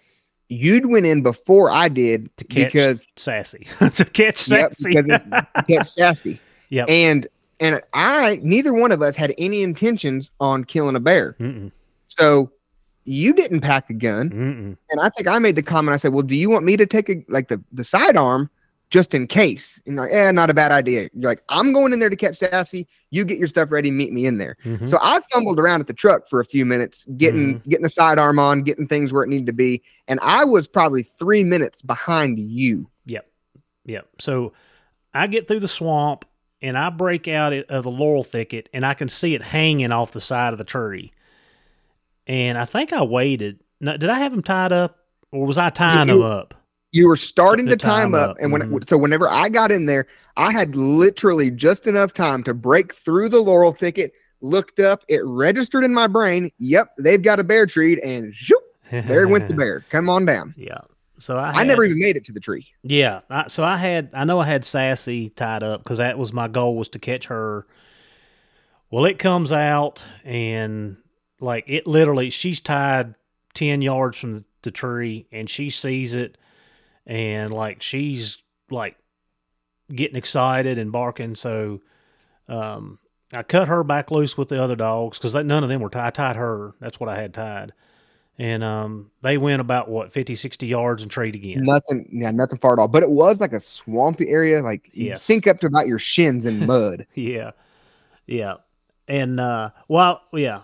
You'd went in before I did to catch because sassy [laughs] to catch sassy. it's [laughs] to catch sassy. Yep. And and I neither one of us had any intentions on killing a bear. mm-mm, So you didn't pack a gun. mm-mm. And I think I made the comment. I said, "Well, do you want me to take a like the the sidearm just in case?" And like, "Yeah, not a bad idea." You're like, "I'm going in there to catch sassy. You get your stuff ready. Meet me in there." Mhm. So I fumbled around at the truck for a few minutes, getting getting the sidearm on, getting things where it needed to be, and I was probably three minutes behind you. Yep. Yep. So I get through the swamp and I break out of the laurel thicket and I can see it hanging off the side of the tree. And I think I waited. No, did I have him tied up or was I tying You- him up? You were starting to tie time up, up, and when mhm. so whenever I got in there, I had literally just enough time to break through the laurel thicket. Looked up, it registered in my brain. Yep, they've got a bear tree, and shoop, there went the bear. Come on down. [laughs] Yeah. So I, I never even made it to the tree. Yeah. I, so I had, I know I had Sassy tied up because that was my goal was to catch her. Well, it comes out and like it literally, she's tied 10 yards from the, the tree and she sees it and like she's like getting excited and barking. So, um, I cut her back loose with the other dogs because none of them were tied. I tied her. That's what I had tied. And um, they went about what 50, 60 yards and treed again. Nothing, yeah, nothing far at all. But it was like a swampy area, like you Yeah. sink up to about your shins in mud. [laughs] Yeah, yeah, and uh, well, yeah,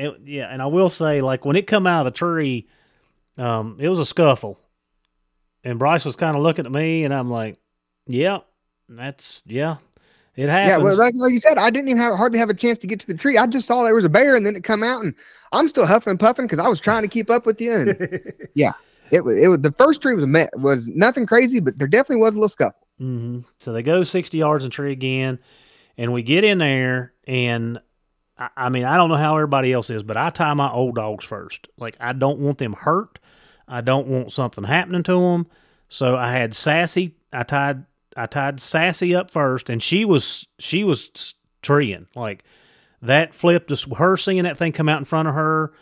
it, yeah, and I will say, like when it come out of the tree, um, it was a scuffle, and Bryce was kind of looking at me, and I'm like, yeah, that's yeah, it happens. Yeah, well, like, like you said, I didn't even have hardly have a chance to get to the tree. I just saw there was a bear, and then it come out, and I'm still huffing and puffing because I was trying to keep up with you. And [laughs] yeah, it was it was the first tree was a was nothing crazy, but there definitely was a little scuffle. hmm So they go 60 yards and tree again, and we get in there, and I, I mean, I don't know how everybody else is, but I tie my old dogs first. Like, I don't want them hurt. I don't want something happening to them. So I had Sassy. I tied I tied Sassy up first, and she was she was treeing like that. Flipped us. Her seeing that thing come out in front of her,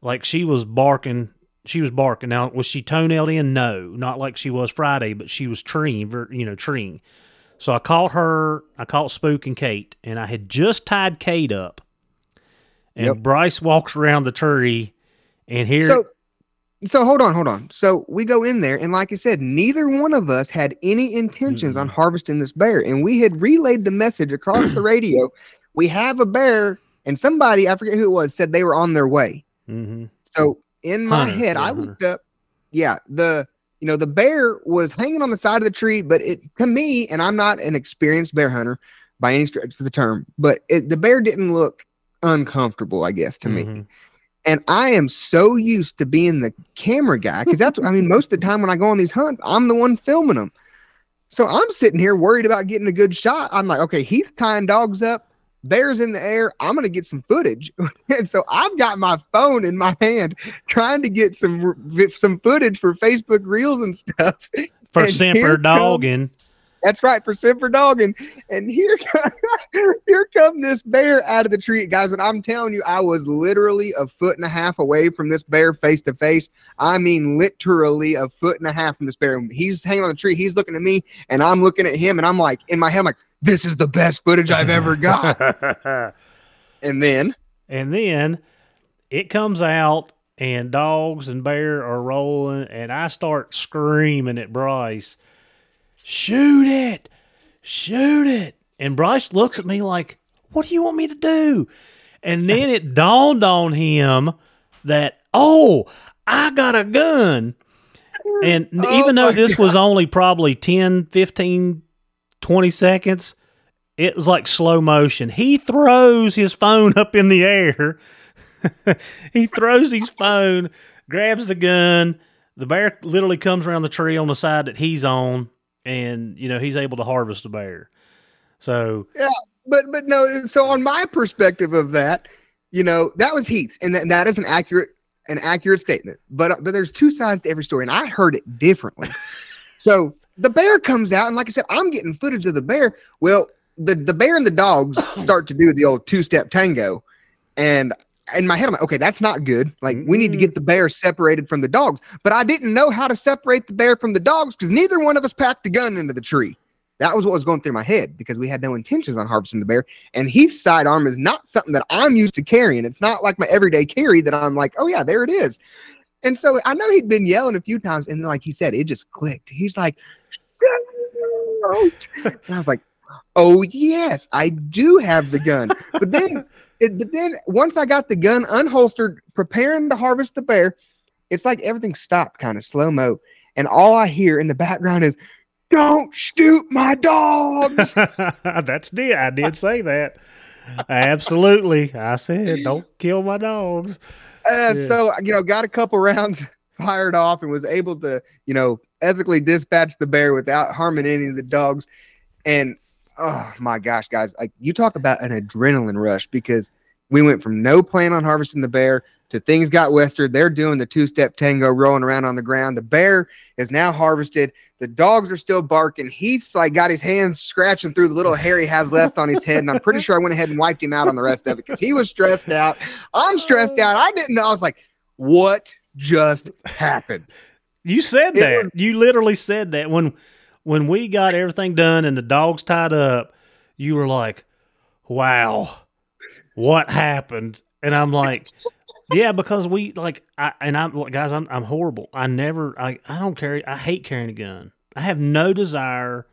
like she was barking. She was barking. Now was she toenailed in? No, not like she was Friday, but she was treeing. You know, treeing. So I caught her. I caught Spook and Kate, and I had just tied Kate up. And Yep. Bryce walks around the tree, and here, So so hold on, hold on. So we go in there, and like I said, neither one of us had any intentions on harvesting this bear, and we had relayed the message across the [clears throat] radio. We have a bear, and somebody I forget who it was said they were on their way. Mhm. So in my Hunter, head, yeah, I Hunter. looked up. Yeah, the you know the bear was hanging on the side of the tree, but it to me, and I'm not an experienced bear hunter by any stretch of the term, but it, the bear didn't look uncomfortable, I guess, to me. Mhm. And I am so used to being the camera guy because that's I mean most of the time when I go on these hunts, I'm the one filming them. So I'm sitting here worried about getting a good shot. I'm like, okay, he's tying dogs up, bears in the air. I'm gonna get some footage, [laughs] and so I've got my phone in my hand trying to get some some footage for Facebook Reels and stuff. for And Semper here comes- dogging. That's right for Semper Dogging. And here, [laughs] here come this bear out of the tree, guys. And I'm telling you, I was literally a foot and a half away from this bear face to face. I mean, literally a foot and a half from this bear. He's hanging on the tree. He's looking at me, and I'm looking at him, and I'm like, in my head, I'm like, this is the best footage I've ever [laughs] got. [laughs] and then, and then it comes out, and dogs and bear are rolling, and I start screaming at Bryce, "Shoot it! Shoot it!" And Bryce looks at me like, What do you want me to do? And then it dawned on him that, oh, I got a gun. And [laughs] Oh even though this was only probably 10, 15, 20 seconds, it was like slow motion. He throws his phone up in the air. [laughs] he throws his phone, grabs the gun. The bear literally comes around the tree on the side that he's on, and you know he's able to harvest a bear. So yeah, but but no so on my perspective of that you know that was heats and that, that is an accurate an accurate statement but uh, but there's two sides to every story and i heard it differently [laughs] so the bear comes out and like i said i'm getting footage of the bear well the the bear and the dogs [coughs] start to do the old two-step tango and in my head i'm like okay that's not good like we need to get mm. the bear separated from the dogs but i didn't know how to separate the bear from the dogs because neither one of us packed a gun into the tree that was what was going through my head because we had no intentions on harvesting the bear. And Heath's sidearm is not something that I'm used to carrying. It's not like my everyday carry that I'm like, oh yeah, there it is. And so I know he'd been yelling a few times, and like he said, it just clicked. He's like, [laughs] and I was like, oh yes, I do have the gun. But then, it, but then once I got the gun unholstered, preparing to harvest the bear, it's like everything stopped, kind of slow mo, and all I hear in the background is, "Don't shoot my dogs." [laughs] that's did I did say that. Absolutely, I said don't kill my dogs. Uh, Yeah. So you know, got a couple [laughs] rounds fired off and was able to you know ethically dispatch the bear without harming any of the dogs. And oh my gosh, guys, like you talk about an adrenaline rush because we went from no plan on harvesting the bear to things got western. They're doing the two step tango, rolling around on the ground. The bear is now harvested. The dogs are still barking. He's like got his hands scratching through the little hair he has left on his head, and I'm pretty sure I went ahead and wiped him out on the rest of it because he was stressed out. I'm stressed out. I didn't know. I was like, what just happened? You said It that. was- you literally said that when when we got everything done and the dogs tied up. You were like, "Wow, what happened?" And I'm like, "Yeah, because we like I and I'm like, guys, I'm I'm horrible. I never I I don't carry. I hate carrying a gun. I have no desire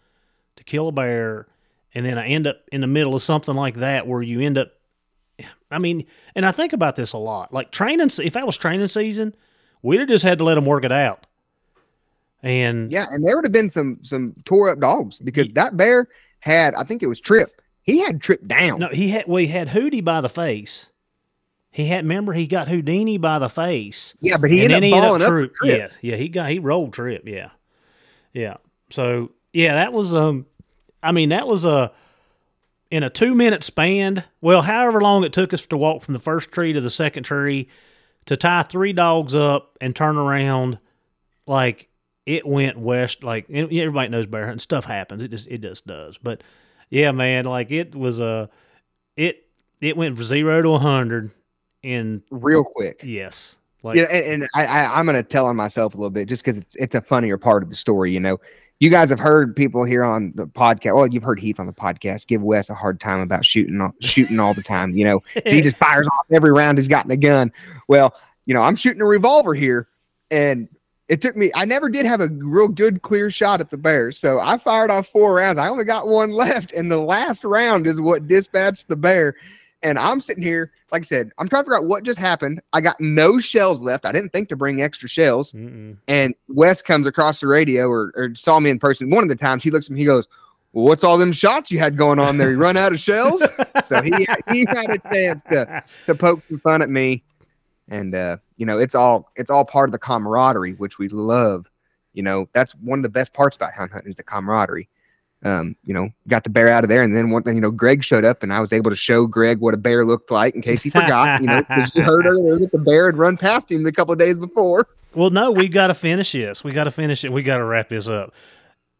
to kill a bear, and then I end up in the middle of something like that where you end up. I mean, and I think about this a lot. Like training, if that was training season, we'd have just had to let them work it out. And Yeah, and there would have been some some tore up dogs because that bear had, I think it was Trip. He had Trip down. no, he had we had Hootie by the face. He had remember he got Houdini by the face. Yeah, but he and ended up balling up Trip. Trip. Yeah, yeah, he got he rolled Trip. Yeah, yeah. So yeah, that was um, I mean that was a in a two minute span. Well, however long it took us to walk from the first tree to the second tree to tie three dogs up and turn around, like it went west. Like everybody knows bear hunting stuff happens. It just it just does. But yeah, man, like it was a it it went from zero to a hundred in real quick. yes. Like Yeah, and, and I, I, I'm gonna tell on myself a little bit just because it's it's a funnier part of the story. You know, you guys have heard people here on the podcast. Well, you've heard Heath on the podcast give Wes a hard time about shooting all, shooting all the time. You know, [laughs] he just fires off every round he's got in a gun. Well, you know, I'm shooting a revolver here, and it took me. I never did have a real good clear shot at the bear, so I fired off four rounds. I only got one [laughs] left, and the last round is what dispatched the bear. And I'm sitting here, like I said, I'm trying to figure out what just happened. I got no shells left. I didn't think to bring extra shells. Mm-mm. And Wes comes across the radio or, or saw me in person. One of the times he looks at me, he goes, well, What's all them shots you had going on there? You run out of shells? [laughs] so he he had a chance to to poke some fun at me. And uh, you know, it's all it's all part of the camaraderie, which we love. You know, that's one of the best parts about hound hunting is the camaraderie. Um, you know, got the bear out of there, and then one thing, you know, Greg showed up, and I was able to show Greg what a bear looked like in case he forgot. You know, because you heard earlier that the bear had run past him a couple of days before. Well, no, we got to finish this. We got to finish it. We got to wrap this up.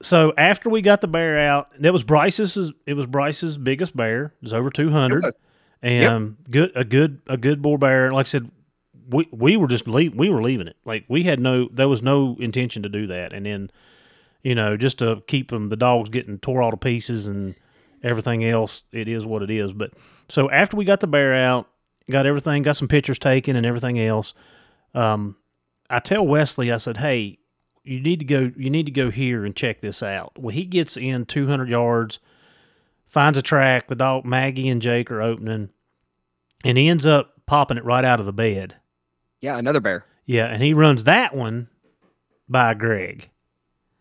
So after we got the bear out, that was Bryce's. It was Bryce's biggest bear. It was over two hundred, It was. and good a good a good bull bear. Like I said, we we were just leave, we were leaving it. Like we had no there was no intention to do that, and then you know just to keep from the dogs getting tore all to pieces and everything else. It is what it is. But so after we got the bear out, got everything, got some pictures taken and everything else. Um, I tell Wesley, I said, "Hey, you need to go. You need to go here and check this out." Well, he gets in 200 yards, finds a track. The dog Maggie and Jake are opening, and he ends up popping it right out of the bed. Yeah, another bear. Yeah, and he runs that one by Greg.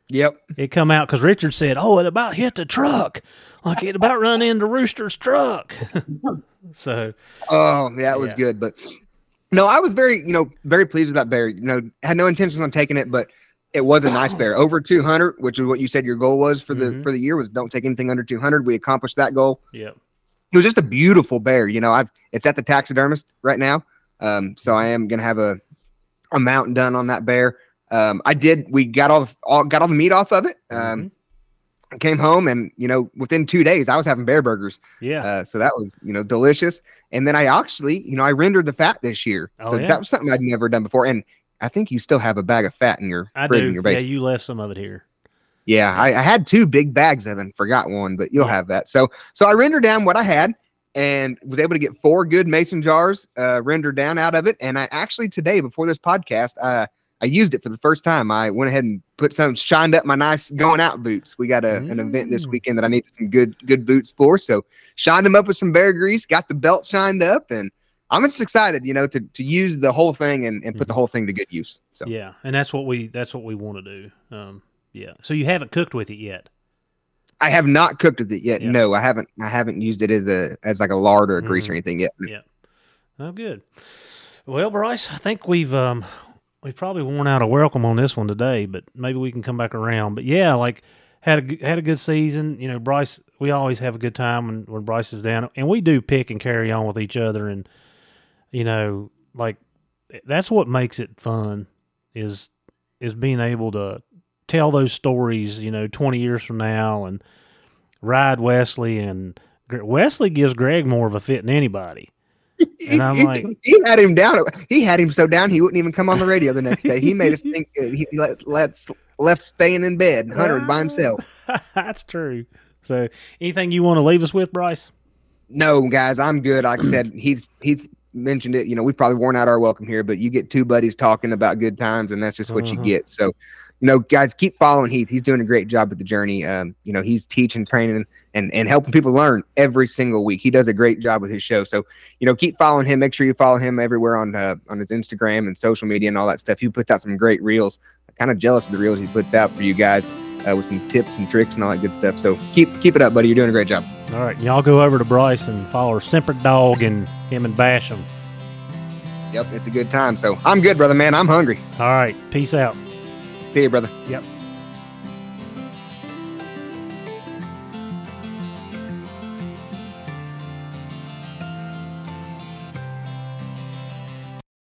Yep. It come out because Richard said, "Oh, it about hit the truck, like it about run into Rooster's truck." [laughs] so, Oh, yeah, it was Yeah. good. But no, I was very, you know, very pleased with that bear. You know, had no intentions on taking it, but it was a nice bear. Over 200, which is what you said your goal was for the Mhm. for the year was don't take anything under 200. We accomplished that goal. yeah, It was just a beautiful bear. You know, I've it's at the taxidermist right now. Um, so I am gonna have a a mount done on that bear. Um, I did. We got all, the, all got all the meat off of it. Um, I came home and you know within two days I was having bear burgers. yeah, Uh, so that was, you know, delicious. And then I actually, you know, I rendered the fat this year. Oh, so yeah. that was something I'd never done before. And I think you still have a bag of fat in your I fridge do. in your basement. Yeah, you left some of it here. Yeah, I, I had two big bags of it and forgot one, but you'll Yeah. have that. So so I rendered down what I had and was able to get four good mason jars uh rendered down out of it. And I actually today, before this podcast, uh I used it for the first time. I went ahead and put some shined up my nice going out boots. We got a, an event this Mm. weekend that I needed some good good boots for. So shined them up with some bear grease, got the belt shined up, and I'm just excited, you know, to, to use the whole thing and, and put the whole thing to good use. So Yeah, and that's what we that's what we want to do. Um, yeah. So you haven't cooked with it yet. I have not cooked with it yet. No, I haven't. I haven't used it as a as like a lard or a grease Mhm. or anything yet. Yeah. Oh, good. Well, Bryce, I think we've um we've probably worn out a welcome on this one today, but maybe we can come back around. But yeah, like had a had a good season. You know, Bryce, we always have a good time when when Bryce is down, and we do pick and carry on with each other, and you know, like that's what makes it fun is is being able to tell those stories. You know, twenty years from now, and ride Wesley and. Wesley gives Greg more of a fit than anybody. And I'm he, [laughs] like- he had him down. He had him so down he wouldn't even come on the radio the next day. He made us [laughs] think uh, he let, let's left staying in bed. Hunter by himself. [laughs] That's true. So, anything you want to leave us with, Bryce? No, guys, I'm good. Like I said, he's he's mentioned it. You know, we've probably worn out our welcome here, but you get two buddies talking about good times, and that's just what Mhm. you get. So, you know, guys, keep following Heath. He's doing a great job with the journey. Um, you know, he's teaching, training, and and helping people learn every single week. He does a great job with his show. So, you know, keep following him. Make sure you follow him everywhere on uh, on his Instagram and social media and all that stuff. He puts out some great reels. I'm kind of jealous of the reels he puts out for you guys. Uh, with some tips and tricks and all that good stuff. So keep keep it up, buddy. You're doing a great job. All right, y'all go over to Bryce and follow Semper Dog and him and bash him. Yep, it's a good time. So I'm good, brother, man. I'm hungry. All right, peace out. See you, brother. Yep.